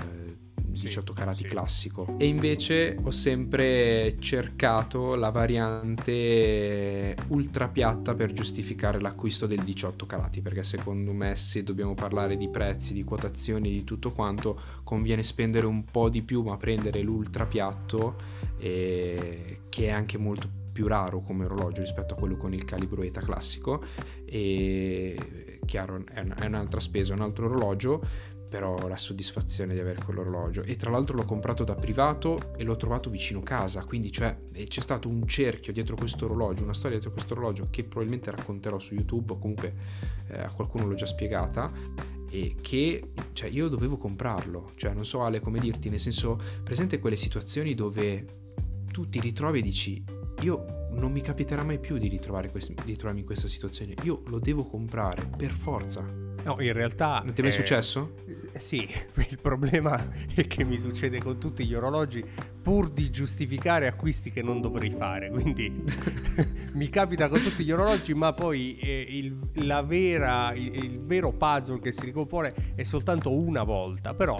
18 carati sì. classico. E invece ho sempre cercato la variante ultra piatta per giustificare l'acquisto del 18 carati perché secondo me se dobbiamo parlare di prezzi, di quotazioni, di tutto quanto conviene spendere un po' di più ma prendere l'ultra piatto eh, che è anche molto più raro come orologio rispetto a quello con il calibro ETA classico. E chiaro è un'altra spesa, un altro orologio però la soddisfazione di avere quell'orologio. E tra l'altro l'ho comprato da privato e l'ho trovato vicino casa quindi cioè c'è stato un cerchio dietro questo orologio una storia dietro questo orologio che probabilmente racconterò su youtube o comunque eh, a qualcuno l'ho già spiegata e che cioè io dovevo comprarlo. Cioè non so Ale come dirti nel senso presente quelle situazioni dove tu ti ritrovi e dici io non mi capiterà mai più di, ritrovare quest- di ritrovarmi in questa situazione. Io lo devo comprare per forza. No, in realtà... Non ti è mai eh, successo? Eh, sì, il problema è che mi succede con tutti gli orologi pur di giustificare acquisti che non dovrei fare, quindi mi capita con tutti gli orologi, ma poi eh, il, vera, il, il, vero puzzle che si ricompone è soltanto una volta. Però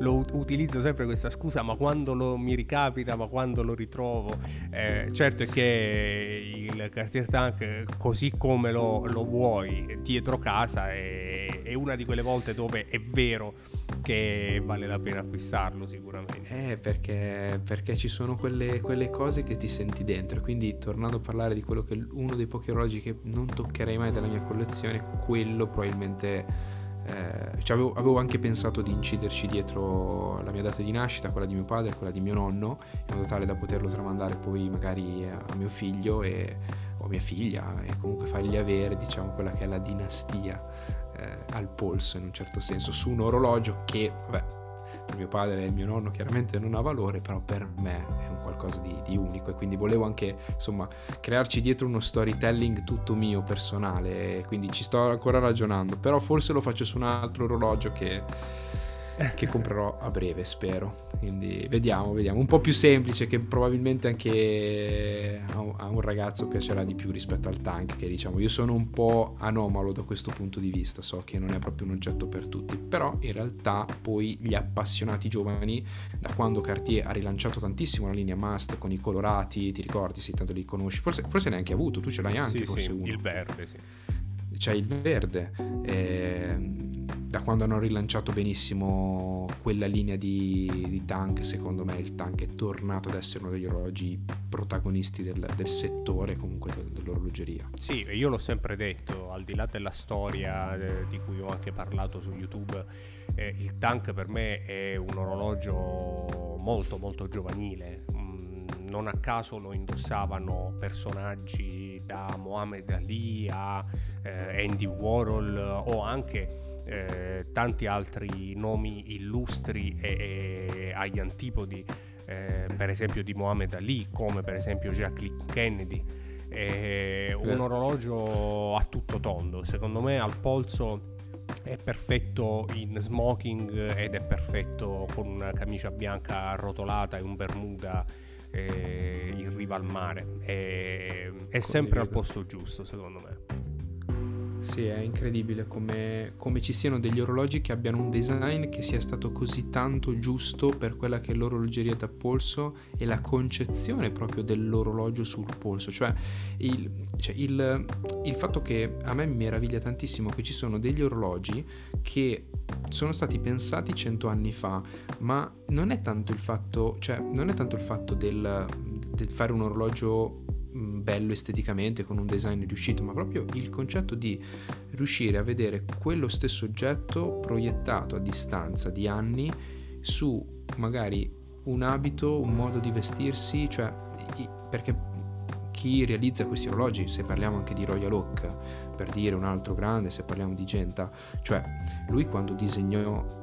lo utilizzo sempre questa scusa, ma quando lo, mi ricapita, ma quando lo ritrovo, eh, certo è che il Cartier Tank, così come lo, lo vuoi, dietro casa, è, è una di quelle volte dove è vero che vale la pena acquistarlo sicuramente. Eh, perché, perché ci sono quelle, quelle, cose che ti senti dentro. Quindi, tornando a parlare di quello che è uno dei pochi orologi che non toccherei mai della mia collezione, quello probabilmente. Eh, cioè avevo, avevo, anche pensato di inciderci dietro la mia data di nascita, quella di mio padre, quella di mio nonno, in modo tale da poterlo tramandare poi magari a, mio figlio e, o a mia figlia e comunque fargli avere diciamo quella che è la dinastia eh, al polso in un certo senso su un orologio che, vabbè, per mio padre e mio nonno chiaramente non ha valore, però per me è un qualcosa di, di, unico. E quindi volevo anche insomma crearci dietro uno storytelling tutto mio personale, quindi ci sto ancora ragionando, però forse lo faccio su un altro orologio che che comprerò a breve, spero. Quindi vediamo, vediamo. Un po' più semplice che probabilmente anche a un ragazzo piacerà di più rispetto al tank, che diciamo io sono un po' anomalo da questo punto di vista, so che non è proprio un oggetto per tutti, però in realtà poi gli appassionati giovani, da quando Cartier ha rilanciato tantissimo la linea Must con i colorati, ti ricordi, sì, tanto li conosci, forse, forse ne hai anche avuto, tu ce l'hai anche, sì, forse sì, uno. il verde, sì. C'è il verde. Eh, da quando hanno rilanciato benissimo quella linea di, di, tank, secondo me il tank è tornato ad essere uno degli orologi protagonisti del, del settore, comunque del, dell'orologeria. Sì, io l'ho sempre detto, al di là della storia eh, di cui ho anche parlato su YouTube, eh, il tank per me è un orologio molto molto giovanile. Mm, non a caso lo indossavano personaggi da Mohamed Ali a eh, Andy Warhol o anche eh, tanti altri nomi illustri e, e agli antipodi, eh, per esempio di Mohamed Ali, come per esempio Jacqueline Kennedy. È un eh. orologio a tutto tondo, secondo me al polso è perfetto in smoking ed è perfetto con una camicia bianca arrotolata e un bermuda eh, in riva al mare. È, è sempre al posto giusto, secondo me. Sì, è incredibile come, come, ci siano degli orologi che abbiano un design che sia stato così tanto giusto per quella che è l'orologeria da polso e la concezione proprio dell'orologio sul polso. Cioè il, cioè il, il fatto che a me meraviglia tantissimo che ci sono degli orologi che sono stati pensati cento anni fa, ma non è tanto il fatto, cioè, non è tanto il fatto del, del fare un orologio bello esteticamente, con un design riuscito, ma proprio il concetto di riuscire a vedere quello stesso oggetto proiettato a distanza di anni su magari un abito, un modo di vestirsi, cioè perché chi realizza questi orologi, se parliamo anche di Royal Oak, per dire un altro grande, se parliamo di Genta, cioè lui quando disegnò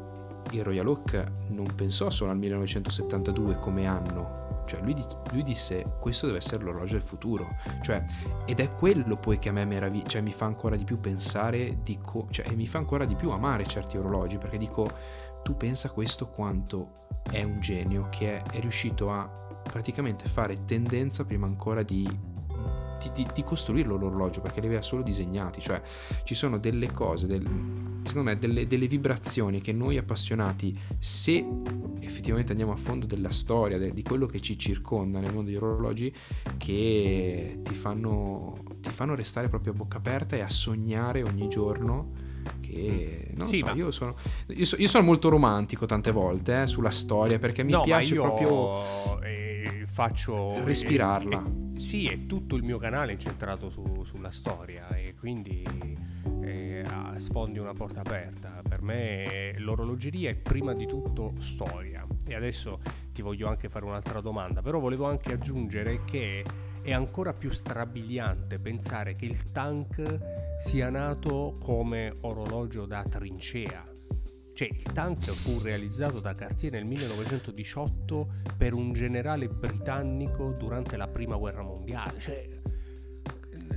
il Royal Oak non pensò solo al 1972 come anno, cioè lui, lui, disse questo deve essere l'orologio del futuro. Cioè, ed è quello poi che a me meraviglia, cioè mi fa ancora di più pensare, dico, cioè mi fa ancora di più amare certi orologi, perché dico, tu pensa questo quanto è un genio che è, è riuscito a praticamente fare tendenza prima ancora di di, di, di, costruirlo l'orologio perché li aveva solo disegnati, cioè ci sono delle cose, del, secondo me delle, delle, vibrazioni che noi appassionati, se effettivamente andiamo a fondo della storia, de, di quello che ci circonda nel mondo degli orologi, che ti fanno, ti fanno restare proprio a bocca aperta e a sognare ogni giorno che non sì, so, ma... io, sono, io, so, io, sono, molto romantico tante volte eh, sulla storia perché mi no, piace io, proprio eh, faccio respirarla. Eh, sì, e tutto il mio canale è incentrato su, sulla storia e quindi eh, sfondi una porta aperta. Per me l'orologeria è prima di tutto storia. E adesso ti voglio anche fare un'altra domanda, però volevo anche aggiungere che è ancora più strabiliante pensare che il tank sia nato come orologio da trincea cioè, il tank fu realizzato da Cartier nel 1918 per un generale britannico durante la prima guerra mondiale. Cioè,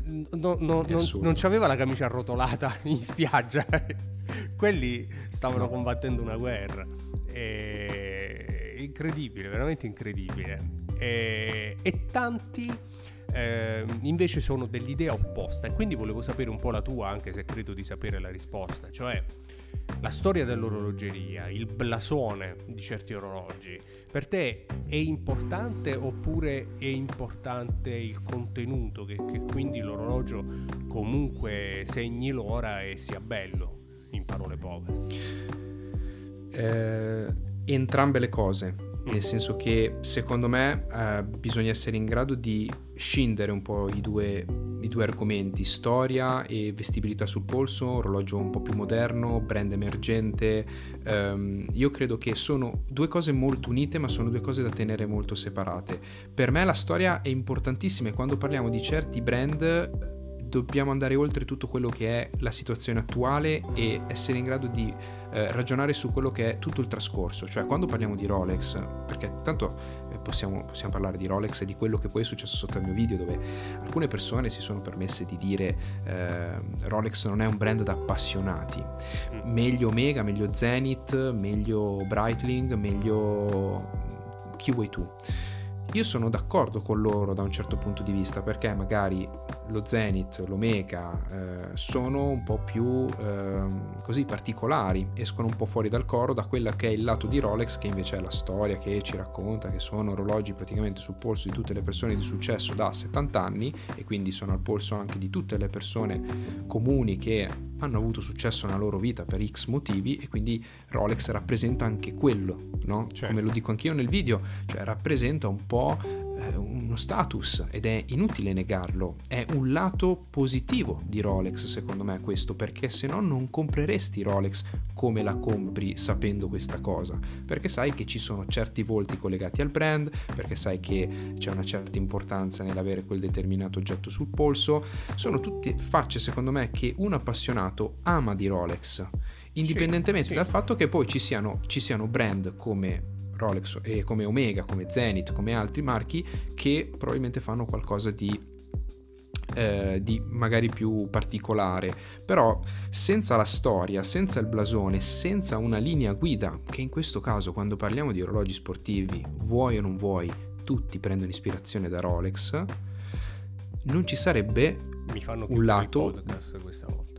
no, no, non, non c'aveva la camicia arrotolata in spiaggia. Quelli stavano no. combattendo una guerra. E... Incredibile, veramente incredibile. E, e tanti eh, invece sono dell'idea opposta e quindi volevo sapere un po' la tua, anche se credo di sapere la risposta, cioè la storia dell'orologeria, il blasone di certi orologi, per te è importante oppure è importante il contenuto, che, che quindi l'orologio comunque segni l'ora e sia bello, in parole povere? Eh, entrambe le cose nel senso che secondo me eh, bisogna essere in grado di scindere un po' i due, i due, argomenti, storia e vestibilità sul polso, orologio un po' più moderno, brand emergente. Um, io credo che sono due cose molto unite, ma sono due cose da tenere molto separate. Per me la storia è importantissima e quando parliamo di certi brand dobbiamo andare oltre tutto quello che è la situazione attuale e essere in grado di eh, ragionare su quello che è tutto il trascorso. Cioè, quando parliamo di Rolex, perché tanto eh, possiamo, possiamo, parlare di Rolex e di quello che poi è successo sotto il mio video, dove alcune persone si sono permesse di dire eh, Rolex non è un brand da appassionati. Mm. Meglio Omega, meglio Zenith, meglio Breitling, meglio chi vuoi tu. Io sono d'accordo con loro da un certo punto di vista perché magari lo Zenith, l'Omega eh, sono un po' più eh, così particolari, escono un po' fuori dal coro da quella che è il lato di Rolex che invece è la storia che ci racconta che sono orologi praticamente sul polso di tutte le persone di successo da 70 anni e quindi sono al polso anche di tutte le persone comuni che hanno avuto successo nella loro vita per X motivi e quindi Rolex rappresenta anche quello, no? Certo. Come lo dico anch'io nel video, cioè rappresenta un po' uno status ed è inutile negarlo, è un lato positivo di Rolex secondo me questo, perché se no non compreresti Rolex come la compri sapendo questa cosa, perché sai che ci sono certi volti collegati al brand, perché sai che c'è una certa importanza nell'avere quel determinato oggetto sul polso, sono tutte facce secondo me che un appassionato ama di Rolex, indipendentemente sì, sì. dal fatto che poi ci siano, ci siano brand come Rolex e come Omega, come Zenith, come altri marchi che probabilmente fanno qualcosa di eh, di magari più particolare, però senza la storia, senza il blasone, senza una linea guida, che in questo caso quando parliamo di orologi sportivi, vuoi o non vuoi, tutti prendono ispirazione da Rolex, non ci sarebbe un lato... Podcast questa volta.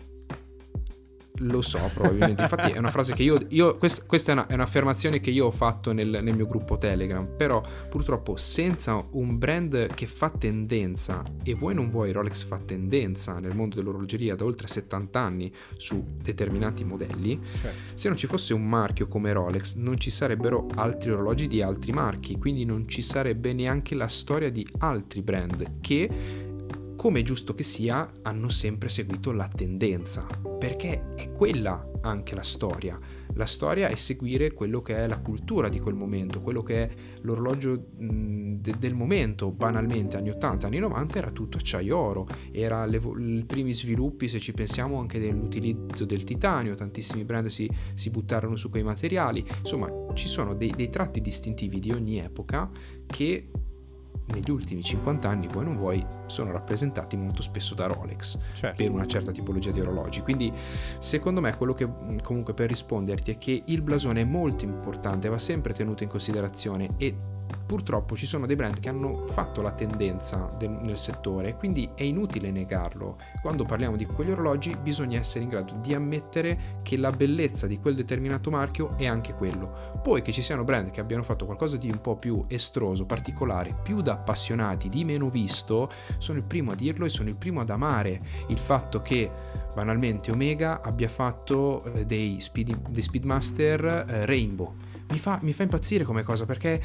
Lo so, probabilmente. Infatti, è una frase che io. io quest, questa è, una, è, un'affermazione che io ho fatto nel, nel, mio gruppo Telegram. Però, purtroppo, senza un brand che fa tendenza, e vuoi non vuoi, Rolex fa tendenza nel mondo dell'orologeria da oltre 70 anni su determinati modelli. Certo. Se non ci fosse un marchio come Rolex, non ci sarebbero altri orologi di altri marchi. Quindi, non ci sarebbe neanche la storia di altri brand che come è giusto che sia, hanno sempre seguito la tendenza, perché è quella anche la storia. La storia è seguire quello che è la cultura di quel momento, quello che è l'orologio de- del momento. Banalmente, anni 80, anni 90 era tutto acciaio oro, era i primi sviluppi, se ci pensiamo, anche dell'utilizzo del titanio, tantissimi brand si, si buttarono su quei materiali. Insomma, ci sono dei, dei tratti distintivi di ogni epoca che negli ultimi 50 anni, vuoi non vuoi, sono rappresentati molto spesso da Rolex certo. per una certa tipologia di orologi. Quindi, secondo me, quello che comunque per risponderti è che il blasone è molto importante, va sempre tenuto in considerazione e purtroppo ci sono dei brand che hanno fatto la tendenza del, nel settore, quindi è inutile negarlo. Quando parliamo di quegli orologi bisogna essere in grado di ammettere che la bellezza di quel determinato marchio è anche quello. Poi che ci siano brand che abbiano fatto qualcosa di un po' più estroso, particolare, più da appassionati, di meno visto, sono il primo a dirlo e sono il primo ad amare il fatto che banalmente Omega abbia fatto eh, dei, speed, dei Speedmaster eh, Rainbow. Mi fa, mi fa impazzire come cosa perché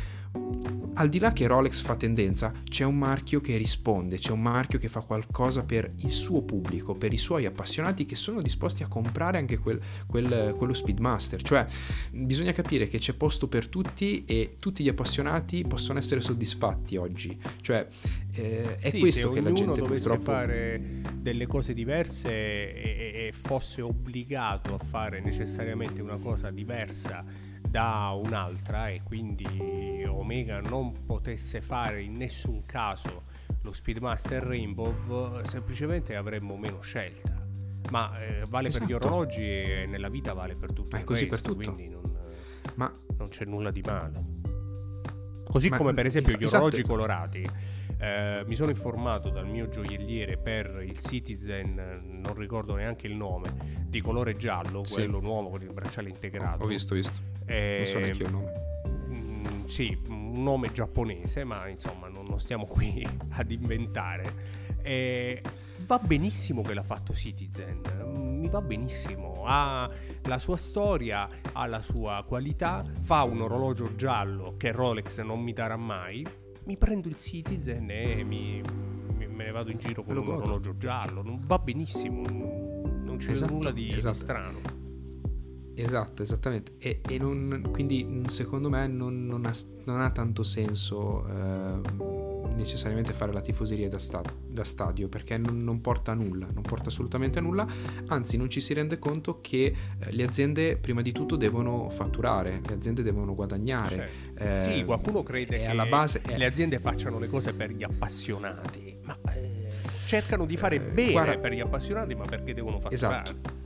al di là che Rolex fa tendenza, c'è un marchio che risponde, c'è un marchio che fa qualcosa per il suo pubblico, per i suoi appassionati che sono disposti a comprare anche quel, quel, quello Speedmaster. Cioè, bisogna capire che c'è posto per tutti e tutti gli appassionati possono essere soddisfatti oggi. Cioè, eh, è sì, questo che la gente dovesse purtroppo... fare delle cose diverse e, e fosse obbligato a fare necessariamente una cosa diversa da un'altra e quindi Omega non potesse fare in nessun caso lo Speedmaster Rainbow, semplicemente avremmo meno scelta. Ma eh, vale esatto. per gli esatto. orologi e nella vita vale per tutto. Ma è così questo, per tutto. Quindi non, Ma... non c'è nulla di male. Così Ma, come per esempio gli esatto. orologi colorati Eh, mi sono informato dal mio gioielliere per il Citizen, non ricordo neanche il nome, di colore giallo, sì. quello nuovo con il bracciale integrato. Ho visto, ho visto. Eh, non so neanche il nome. Mm, sì, un nome giapponese, ma insomma non, non stiamo qui ad inventare. Eh, va benissimo che l'ha fatto Citizen, mi va benissimo, ha la sua storia, ha la sua qualità, fa un orologio giallo che Rolex non mi darà mai, mi prendo il Citizen e mi, mi, me ne vado in giro con un godo. orologio giallo, va benissimo, non c'è esatto, nulla di, esatto. di strano. Esatto, esattamente. E, e non, quindi secondo me non, non, ha, non ha, tanto senso eh, necessariamente fare la tifoseria da, sta- da stadio perché non, porta a nulla, non porta assolutamente a nulla, anzi non ci si rende conto che eh, le aziende prima di tutto devono fatturare, le aziende devono guadagnare. Cioè, eh, sì, qualcuno crede che alla base, le aziende facciano le cose per gli appassionati, ma eh, cercano di fare eh, bene guarda, per gli appassionati, ma perché devono fatturare. Esatto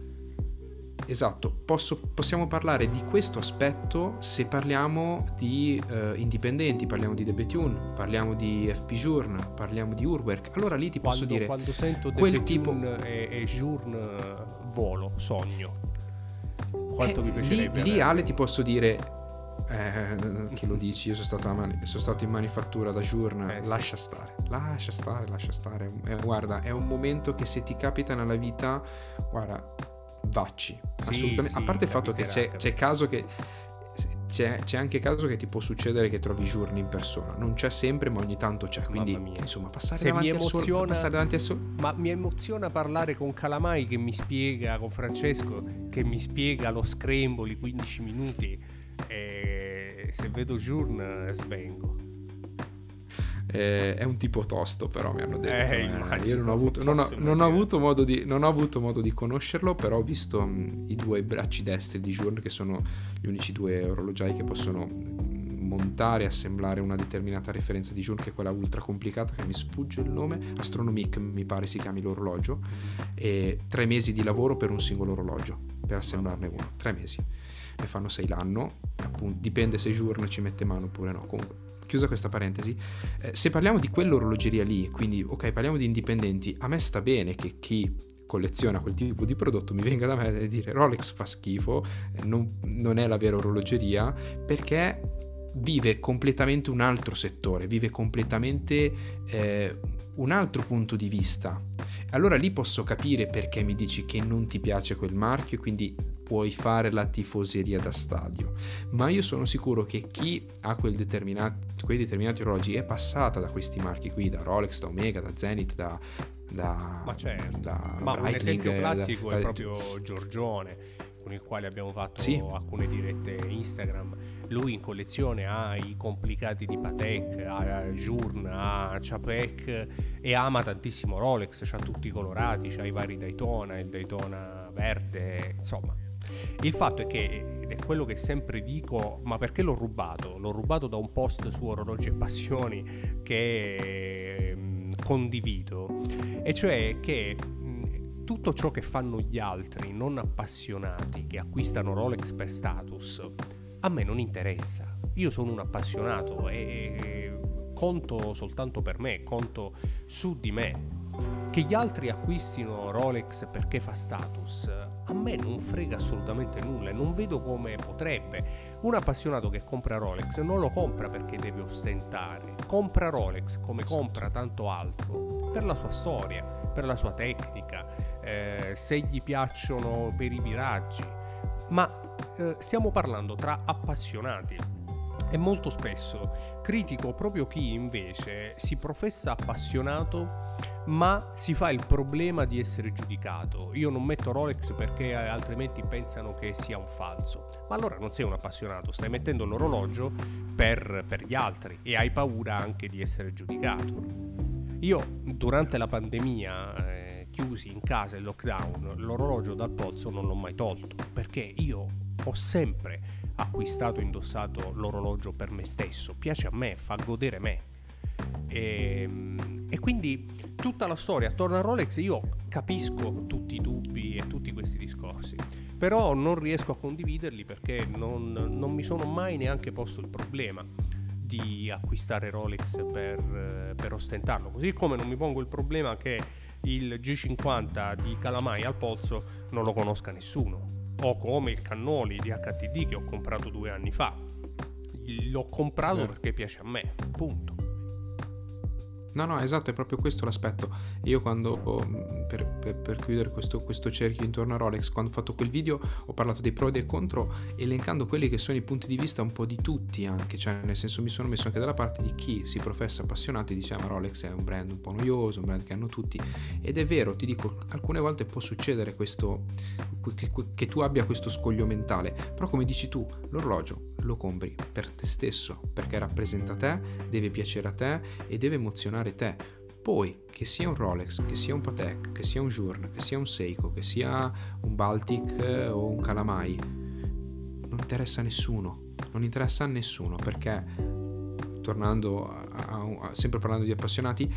esatto, Posso, possiamo parlare di questo aspetto se parliamo di uh, indipendenti, parliamo di Debetune, parliamo di FP Journ, parliamo di Urwerk. Allora lì ti quando, posso dire quando sento quel tipo e, e Journ volo, sogno. Quanto eh, mi piacerebbe. Lì, lì Ale ti posso dire eh, che lo dici, io sono stato, mani- sono stato in manifattura da Journ, eh, lascia sì. stare, lascia stare, lascia stare. Eh, guarda, è un momento che se ti capita nella vita, guarda, vacci. Sì, assolutamente. Sì, a parte il fatto che c'è, c'è caso che c'è, c'è, anche caso che ti può succedere che trovi giorni in persona. Non c'è sempre, ma ogni tanto c'è. Quindi, insomma, passare Se davanti, mi emoziona, al passare davanti al sole. Ma mi emoziona parlare con Calamai che mi spiega, con Francesco, che mi spiega lo scramble, i 15 minuti. E se vedo Journ, svengo. Eh, è un tipo tosto, però mi hanno detto. Eh, eh, io non ho, avuto, non, ho, non, ho avuto di, non, ho, avuto, modo di, conoscerlo, però ho visto mh, i due bracci destri di Journe, che sono gli unici due orologiai che possono montare e assemblare una determinata referenza di Journe, che è quella ultra complicata, che mi sfugge il nome. Astronomic mi pare si chiami l'orologio. E tre mesi di lavoro per un singolo orologio, per assemblarne uno. Tre mesi. Ne fanno sei l'anno, appunto, dipende se Journe ci mette mano oppure no. Comunque chiusa questa parentesi, eh, se parliamo di quell'orologeria lì, quindi ok, parliamo di indipendenti, a me sta bene che chi colleziona quel tipo di prodotto mi venga da me e dire Rolex fa schifo, eh, non, non è la vera orologeria, perché vive completamente un altro settore, vive completamente eh, un altro punto di vista. Allora lì posso capire perché mi dici che non ti piace quel marchio e quindi puoi fare la tifoseria da stadio. Ma io sono sicuro che chi ha quel determinati, quei determinati orologi è passata da questi marchi qui, da Rolex, da Omega, da Zenith, da da, ma certo. da ma un esempio classico da, è proprio Giorgione con il quale abbiamo fatto sì. alcune dirette Instagram lui in collezione ha i complicati di Patek, ha Journe, ha Chapek e ama tantissimo Rolex, ha tutti i colorati, ha i vari Daytona, il Daytona verde, insomma. Il fatto è che, ed è quello che sempre dico, ma perché l'ho rubato? L'ho rubato da un post su orologi e passioni che mh, condivido, e cioè che tutto ciò che fanno gli altri non appassionati che acquistano Rolex per status a me non interessa. Io sono un appassionato e conto soltanto per me, conto su di me. Che gli altri acquistino Rolex perché fa status, a me non frega assolutamente nulla e non vedo come potrebbe. Un appassionato che compra Rolex non lo compra perché deve ostentare, compra Rolex come esatto. compra tanto altro, per la sua storia, per la sua tecnica, eh, se gli piacciono per i viraggi. Ma eh, stiamo parlando tra appassionati e molto spesso critico proprio chi invece si professa appassionato ma si fa il problema di essere giudicato. Io non metto Rolex perché altrimenti pensano che sia un falso. Ma allora non sei un appassionato, stai mettendo l'orologio per, per gli altri e hai paura anche di essere giudicato. Io durante la pandemia eh, chiusi in casa il lockdown, l'orologio dal pozzo non l'ho mai tolto perché io ho sempre acquistato e indossato l'orologio per me stesso, piace a me, fa godere me. E, ehm, e, quindi tutta la storia attorno a Rolex io capisco tutti i dubbi e tutti questi discorsi, però non riesco a condividerli perché non, non mi sono mai neanche posto il problema di acquistare Rolex per, per ostentarlo. Così come non mi pongo il problema che il G50 di Calamai al polso non lo conosca nessuno. O come il Cannoli di HTD che ho comprato due anni fa. L'ho comprato perché piace a me, punto. No, no, esatto, è proprio questo l'aspetto. Io quando, per, per, per chiudere questo, questo, cerchio intorno a Rolex, quando ho fatto quel video ho parlato dei pro e dei contro, elencando quelli che sono i punti di vista un po' di tutti anche, cioè nel senso mi sono messo anche dalla parte di chi si professa appassionato e dice ah, ma Rolex è un brand un po' noioso, un brand che hanno tutti. Ed è vero, ti dico, alcune volte può succedere questo, che, che tu abbia questo scoglio mentale, però come dici tu, l'orologio lo compri per te stesso, perché rappresenta te, deve piacere a te e deve emozionare te. Poi, che sia un Rolex, che sia un Patek, che sia un Journe, che sia un Seiko, che sia un Baltic eh, o un Calamai, non interessa a nessuno. Non interessa a nessuno perché, tornando a, a, sempre parlando di appassionati,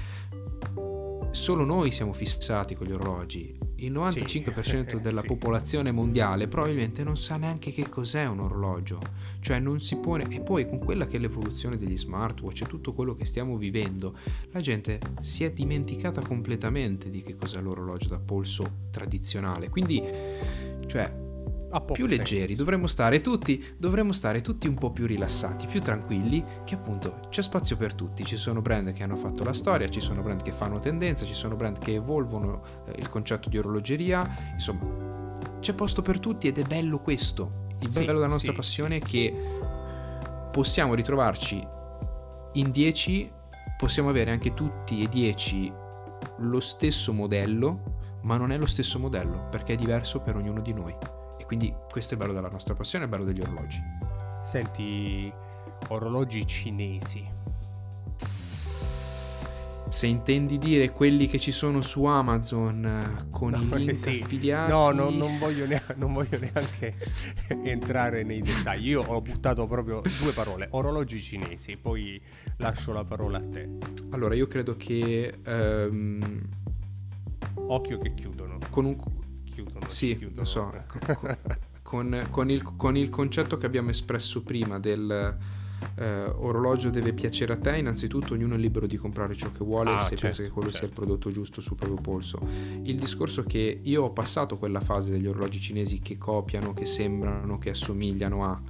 solo noi siamo fissati con gli orologi il 95% sì. della sì. popolazione mondiale probabilmente non sa neanche che cos'è un orologio, cioè non si pone e poi con quella che è l'evoluzione degli smartwatch e tutto quello che stiamo vivendo, la gente si è dimenticata completamente di che cos'è l'orologio da polso tradizionale. Quindi, cioè, più leggeri, dovremmo stare, tutti, dovremmo stare tutti un po' più rilassati, più tranquilli, che appunto c'è spazio per tutti, ci sono brand che hanno fatto la storia, ci sono brand che fanno tendenza, ci sono brand che evolvono eh, il concetto di orologeria, insomma c'è posto per tutti ed è bello questo, il sì, bello della nostra sì, passione è che possiamo ritrovarci in 10, possiamo avere anche tutti e 10 lo stesso modello, ma non è lo stesso modello perché è diverso per ognuno di noi. E quindi questo è bello della nostra passione, è bello degli orologi. Senti, orologi cinesi. Se intendi dire quelli che ci sono su Amazon eh, con no, i link sì. affiliati. No, no non, voglio neanche, non voglio neanche entrare nei dettagli. Io ho buttato proprio due parole: orologi cinesi. Poi lascio la parola a te. Allora, io credo che. Um, Occhio che chiudono. Con un, chiudono. Sì, lo so. con, con, il, con, il, concetto che abbiamo espresso prima del eh, orologio deve piacere a te, innanzitutto ognuno è libero di comprare ciò che vuole ah, se certo, pensa che quello certo. sia il prodotto giusto sul proprio polso. Il discorso è che io ho passato quella fase degli orologi cinesi che copiano, che sembrano, che assomigliano a...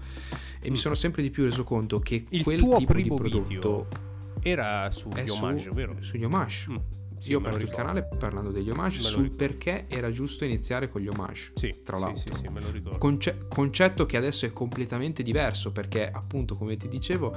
E mm. mi sono sempre di più reso conto che il quel tipo di prodotto... Era su Homage, vero? Sugli Homage. Mm. Sì, Io ho aperto il canale parlando degli homage sul ricordo. perché era giusto iniziare con gli homage. Sì, tra l'altro. Sì, sì, me lo ricordo. Conce- concetto che adesso è completamente diverso perché, appunto, come ti dicevo,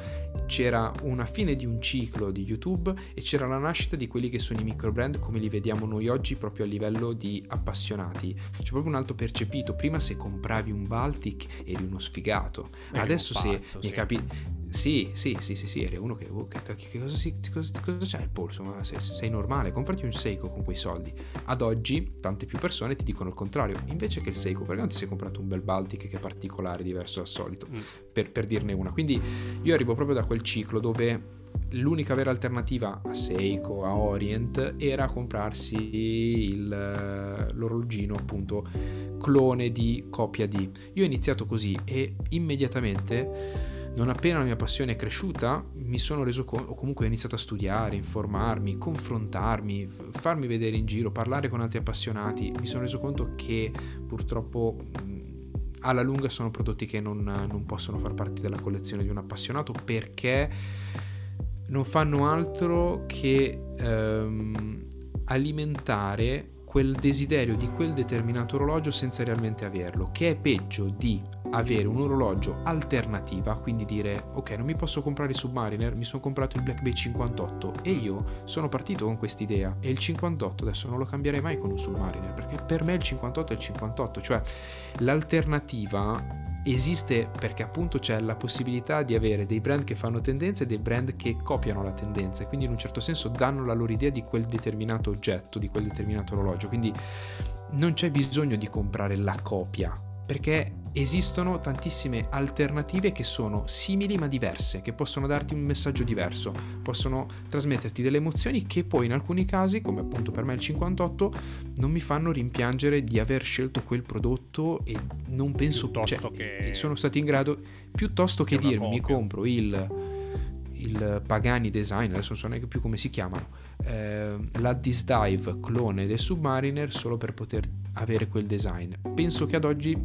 c'era una fine di un ciclo di YouTube e c'era la nascita di quelli che sono i micro brand come li vediamo noi oggi proprio a livello di appassionati. C'è proprio un altro percepito. Prima se compravi un Baltic eri uno sfigato. Eri adesso se pazzo, mi sì. capi sì, sì, sì, sì, sì, eri uno che, oh, che, che cosa, cosa, cosa, c'è il polso? Ma sei, sei, normale, comprati un Seiko con quei soldi. Ad oggi tante più persone ti dicono il contrario, invece che il Seiko, perché non ti sei comprato un bel Baltic che è particolare, diverso dal solito, mm. per, per dirne una. Quindi io arrivo proprio da quel ciclo dove l'unica vera alternativa a Seiko, a Orient, era comprarsi il, l'orologino appunto clone di copia di. Io ho iniziato così e immediatamente non appena la mia passione è cresciuta, mi sono reso conto, o comunque ho iniziato a studiare, informarmi, confrontarmi, farmi vedere in giro, parlare con altri appassionati, mi sono reso conto che purtroppo alla lunga sono prodotti che non, non possono far parte della collezione di un appassionato perché non fanno altro che ehm, alimentare quel desiderio di quel determinato orologio senza realmente averlo, che è peggio di avere un orologio alternativa, quindi dire ok non mi posso comprare il Submariner, mi sono comprato il Black Bay 58 e io sono partito con quest'idea. E il 58 adesso non lo cambierei mai con un Submariner perché per me il 58 è il 58, cioè l'alternativa esiste perché appunto c'è la possibilità di avere dei brand che fanno tendenza e dei brand che copiano la tendenza e quindi in un certo senso danno la loro idea di quel determinato oggetto, di quel determinato orologio, quindi non c'è bisogno di comprare la copia perché esistono tantissime alternative che sono simili ma diverse, che possono darti un messaggio diverso, possono trasmetterti delle emozioni che poi in alcuni casi, come appunto per me il 58, non mi fanno rimpiangere di aver scelto quel prodotto e non penso piuttosto cioè, che sono stati in grado piuttosto che, che dirmi mi compro il il Pagani Design, adesso non so neanche più come si chiamano, eh, la Disdive clone del Submariner solo per poter avere quel design. Penso che ad oggi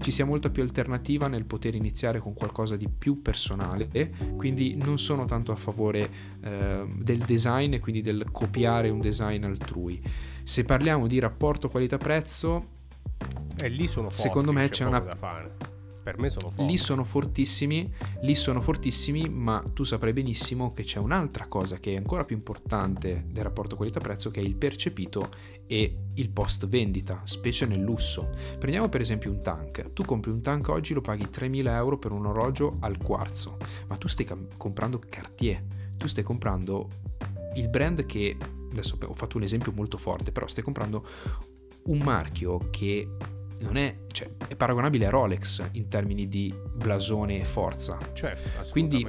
ci sia molta più alternativa nel poter iniziare con qualcosa di più personale, quindi non sono tanto a favore eh, del design e quindi del copiare un design altrui. Se parliamo di rapporto qualità-prezzo, e lì sono forti, secondo me c'è, c'è una... Da fare per me sono forti. Lì sono fortissimi, lì sono fortissimi, ma tu saprai benissimo che c'è un'altra cosa che è ancora più importante del rapporto qualità-prezzo che è il percepito e il post vendita, specie nel lusso. Prendiamo per esempio un tank. Tu compri un tank oggi, lo paghi 3.000 euro per un orologio al quarzo, ma tu stai comprando Cartier, tu stai comprando il brand che, adesso ho fatto un esempio molto forte, però stai comprando un marchio che non è, cioè, è paragonabile a Rolex in termini di blasone e forza. Certo, Quindi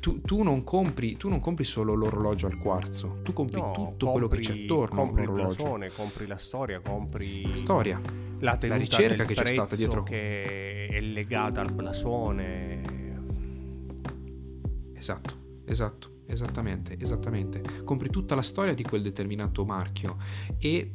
tu, tu, non compri, tu, non compri, solo l'orologio al quarzo, tu compri no, tutto compri, quello che c'è attorno compri il blasone, compri la storia, compri la storia, la, la ricerca che c'è stata dietro che è legata al blasone. Esatto, esatto. Esattamente, esattamente. Compri tutta la storia di quel determinato marchio e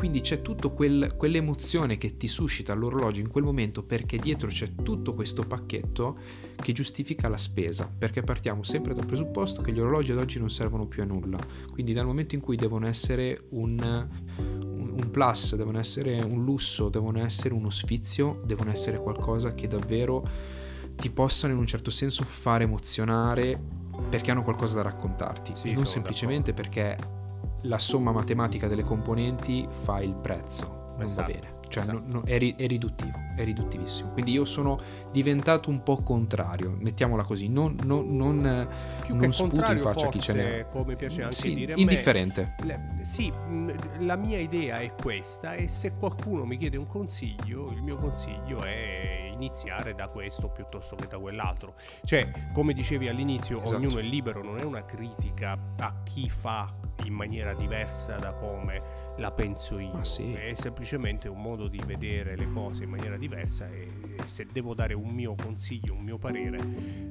quindi c'è tutta quel, quell'emozione che ti suscita l'orologio in quel momento perché dietro c'è tutto questo pacchetto che giustifica la spesa, perché partiamo sempre dal presupposto che gli orologi ad oggi non servono più a nulla, quindi dal momento in cui devono essere un, un, un plus, devono essere un lusso, devono essere uno sfizio, devono essere qualcosa che davvero ti possano in un certo senso fare emozionare perché hanno qualcosa da raccontarti, sì, non semplicemente d'accordo. perché la somma matematica delle componenti fa il prezzo, non esatto, va bene. Cioè esatto. no, no, è, ri- è, riduttivo, è riduttivissimo. Quindi io sono diventato un po' contrario, mettiamola così, non, non, non, Più non sputo in faccia forse, chi ce n'è. Come piace anche sì, dire indifferente. Me, le, sì, la mia idea è questa e se qualcuno mi chiede un consiglio, il mio consiglio è iniziare da questo piuttosto che da quell'altro. Cioè, come dicevi all'inizio, esatto. ognuno è libero, non è una critica a chi fa in maniera diversa da come la penso io. Sì. È semplicemente un modo di vedere le cose in maniera diversa e se devo dare un mio consiglio, un mio parere,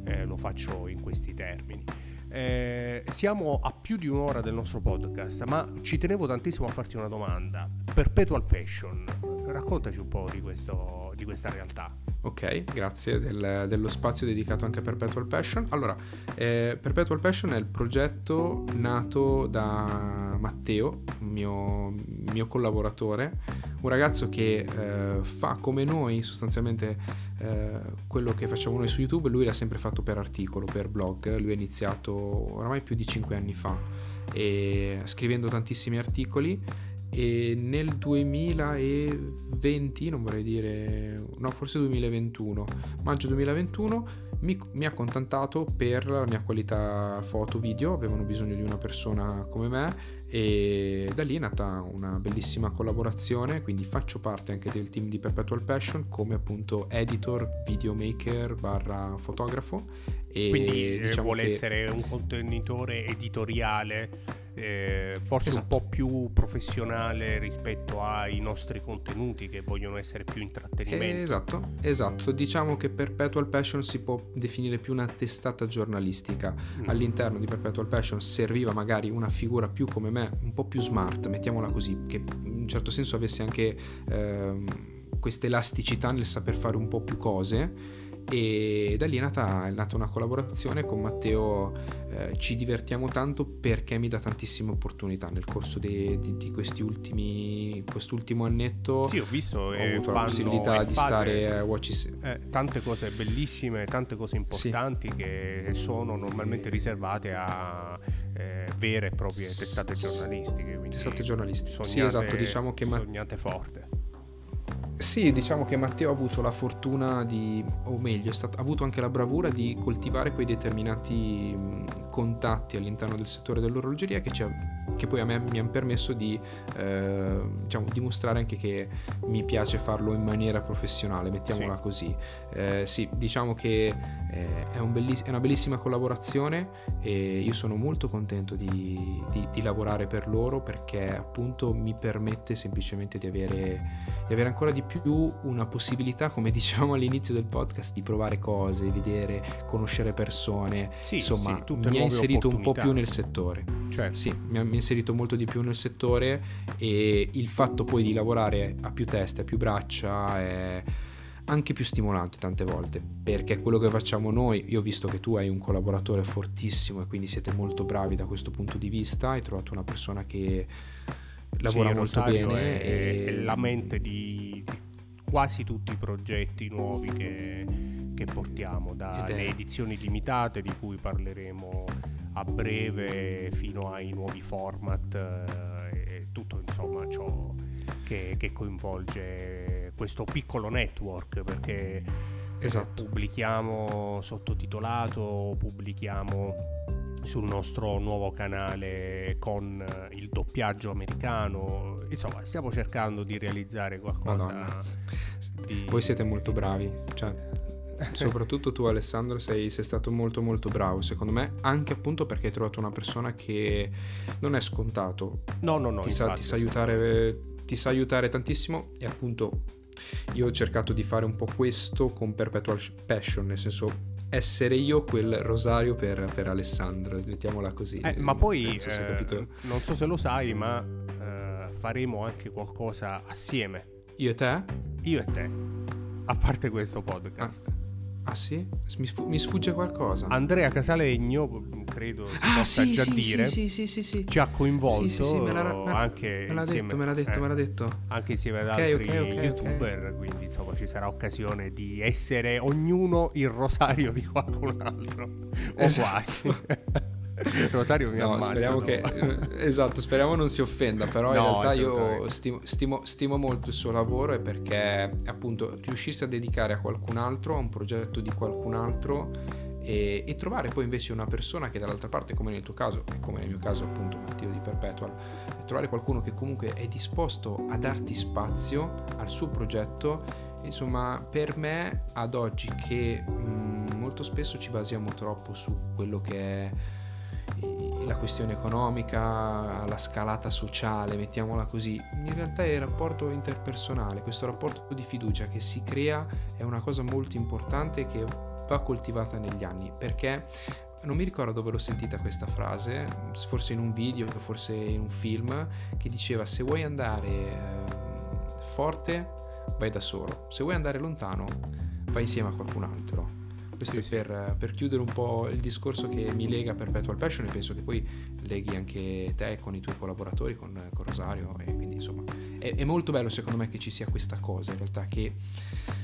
eh, lo faccio in questi termini. Eh, siamo a più di un'ora del nostro podcast, ma ci tenevo tantissimo a farti una domanda. Perpetual Passion, raccontaci un po' di, questo, di questa realtà. Ok, grazie del, dello spazio dedicato anche a Perpetual Passion. Allora, eh, Perpetual Passion è il progetto nato da Matteo, mio, mio collaboratore, un ragazzo che eh, fa come noi sostanzialmente eh, quello che facciamo noi su YouTube, lui l'ha sempre fatto per articolo, per blog, lui ha iniziato oramai più di 5 anni fa, e, scrivendo tantissimi articoli e nel 2020, non vorrei dire, no forse 2021, maggio 2021 mi, mi, ha contattato per la mia qualità foto video, avevano bisogno di una persona come me e da lì è nata una bellissima collaborazione, quindi faccio parte anche del team di Perpetual Passion come appunto editor, videomaker barra fotografo. E quindi diciamo vuole che... essere un contenitore editoriale eh, forse esatto. un po' più professionale rispetto ai nostri contenuti che vogliono essere più intrattenimento. esatto, esatto. Diciamo che Perpetual Passion si può definire più una testata giornalistica. Mm. All'interno di Perpetual Passion serviva magari una figura più come me, un po' più smart, mettiamola così, che in un certo senso avesse anche ehm, questa elasticità nel saper fare un po' più cose e da lì è nata, è nata una collaborazione con Matteo, eh, ci divertiamo tanto perché mi dà tantissime opportunità nel corso di, di, di questi ultimi, quest'ultimo annetto. Sì, ho visto, ho avuto fanno, la possibilità di stare a Watch eh, Tante cose bellissime, tante cose importanti sì. che sono normalmente riservate a eh, vere e proprie testate giornalistiche. Testate giornalistiche, sognate, sì esatto, diciamo che... Sognate forte. Sì, diciamo che Matteo ha avuto la fortuna di, o meglio, stato, ha avuto anche la bravura di coltivare quei determinati contatti all'interno del settore dell'orologeria che, che poi a me mi hanno permesso di eh, diciamo, dimostrare anche che mi piace farlo in maniera professionale, mettiamola sì. così. Eh, sì, diciamo che eh, è, un belliss- è, una bellissima collaborazione e io sono molto contento di, di, di lavorare per loro perché appunto mi permette semplicemente di avere di avere ancora di più una possibilità, come dicevamo all'inizio del podcast, di provare cose, vedere, conoscere persone. Sì, Insomma, sì, mi ha inserito un po' più nel settore. Certo. Sì, mi ha, mi ha inserito molto di più nel settore e il fatto poi di lavorare a più teste, a più braccia è anche più stimolante tante volte, perché quello che facciamo noi, io ho visto che tu hai un collaboratore fortissimo e quindi siete molto bravi da questo punto di vista, hai trovato una persona che lavora sì, molto bene è, e... è la mente di, di, quasi tutti i progetti nuovi che, che portiamo, dalle edizioni limitate di cui parleremo a breve fino ai nuovi format eh, e tutto insomma ciò che, che coinvolge questo piccolo network perché esatto. pubblichiamo sottotitolato, pubblichiamo sul nostro nuovo canale con il doppiaggio americano. Insomma, stiamo cercando di realizzare qualcosa. Di... Voi siete molto bravi, cioè, soprattutto tu Alessandro sei, sei, stato molto molto bravo secondo me, anche appunto perché hai trovato una persona che non è scontato. No, no, no. Ti, sa, ti sa aiutare ti sa aiutare tantissimo e appunto io ho cercato di fare un po' questo con Perpetual Passion, nel senso essere io quel rosario per, per Alessandro, mettiamola così. Eh, ma poi, so eh, non so se lo sai, ma eh, faremo anche qualcosa assieme. Io e te? Io e te, a parte questo podcast. Ah. Ah sì? Mi, sfug- mi, sfugge qualcosa. Andrea Casalegno, credo si ah, possa sì, già sì, dire, sì, sì, sì, sì, ci ha coinvolto. Anche insieme ad okay, altri okay, okay, youtuber, quindi insomma ci sarà occasione di essere ognuno il rosario di qualcun altro, o esatto. quasi. Rosario mi no, ammazza, speriamo no. che esatto, speriamo non si offenda, però no, in realtà io stimo, stimo, stimo, molto il suo lavoro e perché appunto riuscirsi a dedicare a qualcun altro, a un progetto di qualcun altro e, e, trovare poi invece una persona che dall'altra parte, come nel tuo caso e come nel mio caso appunto Matteo di Perpetual, trovare qualcuno che comunque è disposto a darti spazio al suo progetto insomma per me ad oggi che mh, molto spesso ci basiamo troppo su quello che è la questione economica, la scalata sociale, mettiamola così, in realtà è il rapporto interpersonale, questo rapporto di fiducia che si crea è una cosa molto importante che va coltivata negli anni, perché non mi ricordo dove l'ho sentita questa frase, forse in un video, forse in un film, che diceva se vuoi andare eh, forte vai da solo, se vuoi andare lontano vai insieme a qualcun altro. Questo sì, è per, per, chiudere un po' il discorso che mi lega Perpetual Passion e penso che poi leghi anche te con i tuoi collaboratori, con, con Rosario e quindi insomma è, è, molto bello secondo me che ci sia questa cosa in realtà che...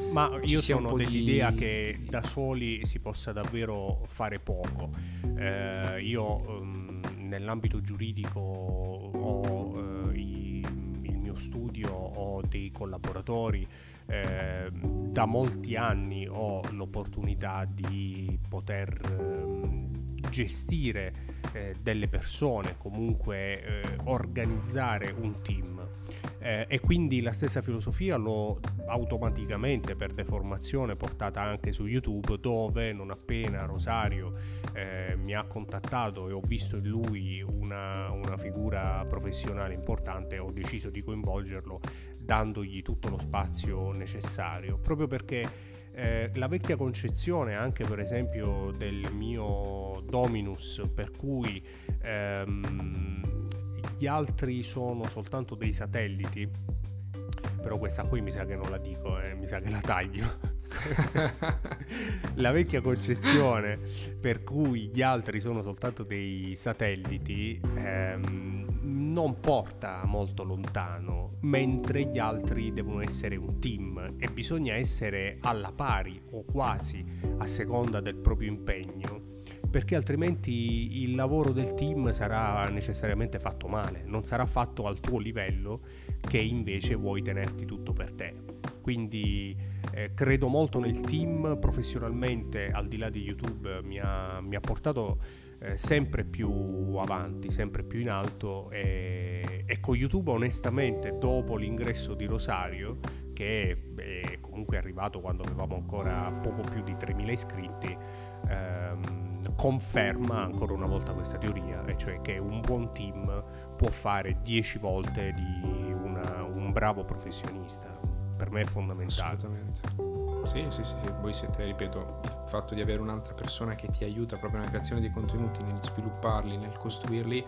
Ma io sono dell'idea di... che da soli si possa davvero fare poco. Eh, io um, nell'ambito giuridico ho eh, il mio studio, ho dei collaboratori eh, da molti anni ho l'opportunità di poter eh, gestire eh, delle persone, comunque eh, organizzare un team. Eh, e quindi la stessa filosofia l'ho automaticamente per deformazione portata anche su YouTube dove non appena Rosario eh, mi ha contattato e ho visto in lui una, una figura professionale importante ho deciso di coinvolgerlo dandogli tutto lo spazio necessario, proprio perché eh, la vecchia concezione anche per esempio del mio Dominus per cui ehm, gli altri sono soltanto dei satelliti però questa qui mi sa che non la dico eh, mi sa che la taglio. La vecchia concezione per cui gli altri sono soltanto dei satelliti ehm, non porta molto lontano, mentre gli altri devono essere un team e bisogna essere alla pari o quasi a seconda del proprio impegno perché altrimenti il lavoro del team sarà necessariamente fatto male, non sarà fatto al tuo livello che invece vuoi tenerti tutto per te. Quindi eh, credo molto nel team, professionalmente al di là di YouTube mi ha, mi ha portato eh, sempre più avanti, sempre più in alto e, e, con YouTube onestamente dopo l'ingresso di Rosario che è comunque arrivato quando avevamo ancora poco più di 3.000 iscritti ehm, conferma ancora una volta questa teoria e cioè che un buon team può fare 10 volte di una, un bravo professionista per me è fondamentale. Assolutamente. Sì, sì, sì, sì, voi siete, ripeto, il fatto di avere un'altra persona che ti aiuta proprio nella creazione dei contenuti, nel svilupparli, nel costruirli,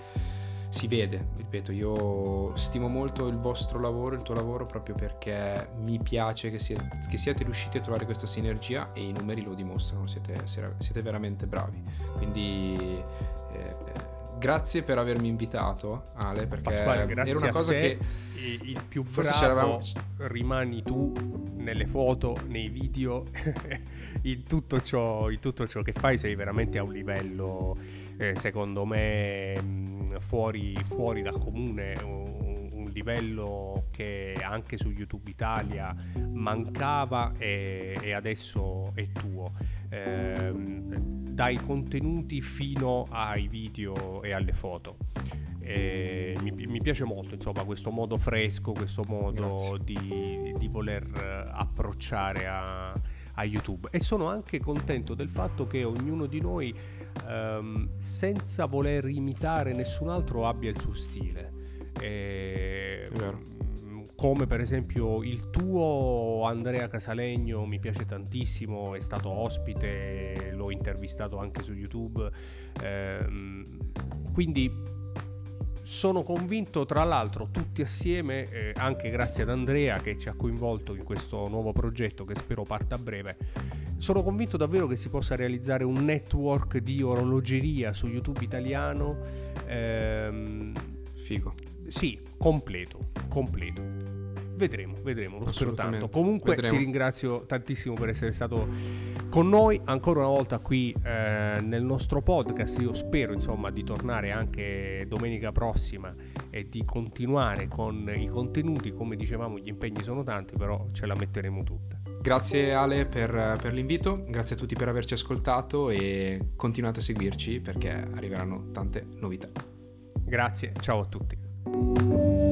si vede, ripeto, io stimo molto il vostro lavoro, il tuo lavoro, proprio perché mi piace che, siete, che siete riusciti a trovare questa sinergia e i numeri lo dimostrano, siete, siete veramente bravi. Quindi grazie per avermi invitato, Ale, perché Pasquale, era una cosa che il più bravo rimani tu nelle foto, nei video, in, tutto ciò, in tutto ciò che fai sei veramente a un livello, eh, secondo me, mm, fuori, fuori dal comune, un, un, livello che anche su YouTube Italia mancava e, e adesso è tuo. Eh, dai contenuti fino ai video e alle foto. E mi, mi, piace molto insomma questo modo fresco, questo modo di, di, voler approcciare a, a, YouTube e sono anche contento del fatto che ognuno di noi um, senza voler imitare nessun altro abbia il suo stile. E, come per esempio il tuo Andrea Casalegno mi piace tantissimo, è stato ospite, l'ho intervistato anche su YouTube, ehm, quindi sono convinto tra l'altro tutti assieme, eh, anche grazie ad Andrea che ci ha coinvolto in questo nuovo progetto che spero parta a breve, sono convinto davvero che si possa realizzare un network di orologeria su YouTube italiano. Ehm, Figo. Sì, completo, completo. Vedremo, vedremo, lo spero tanto. Comunque vedremo. ti ringrazio tantissimo per essere stato con noi ancora una volta qui eh, nel nostro podcast. Io spero insomma di tornare anche domenica prossima e di continuare con i contenuti. Come dicevamo, gli impegni sono tanti, però ce la metteremo tutta. Grazie Ale per, per l'invito, grazie a tutti per averci ascoltato e continuate a seguirci perché arriveranno tante novità. Grazie, ciao a tutti. Thank you.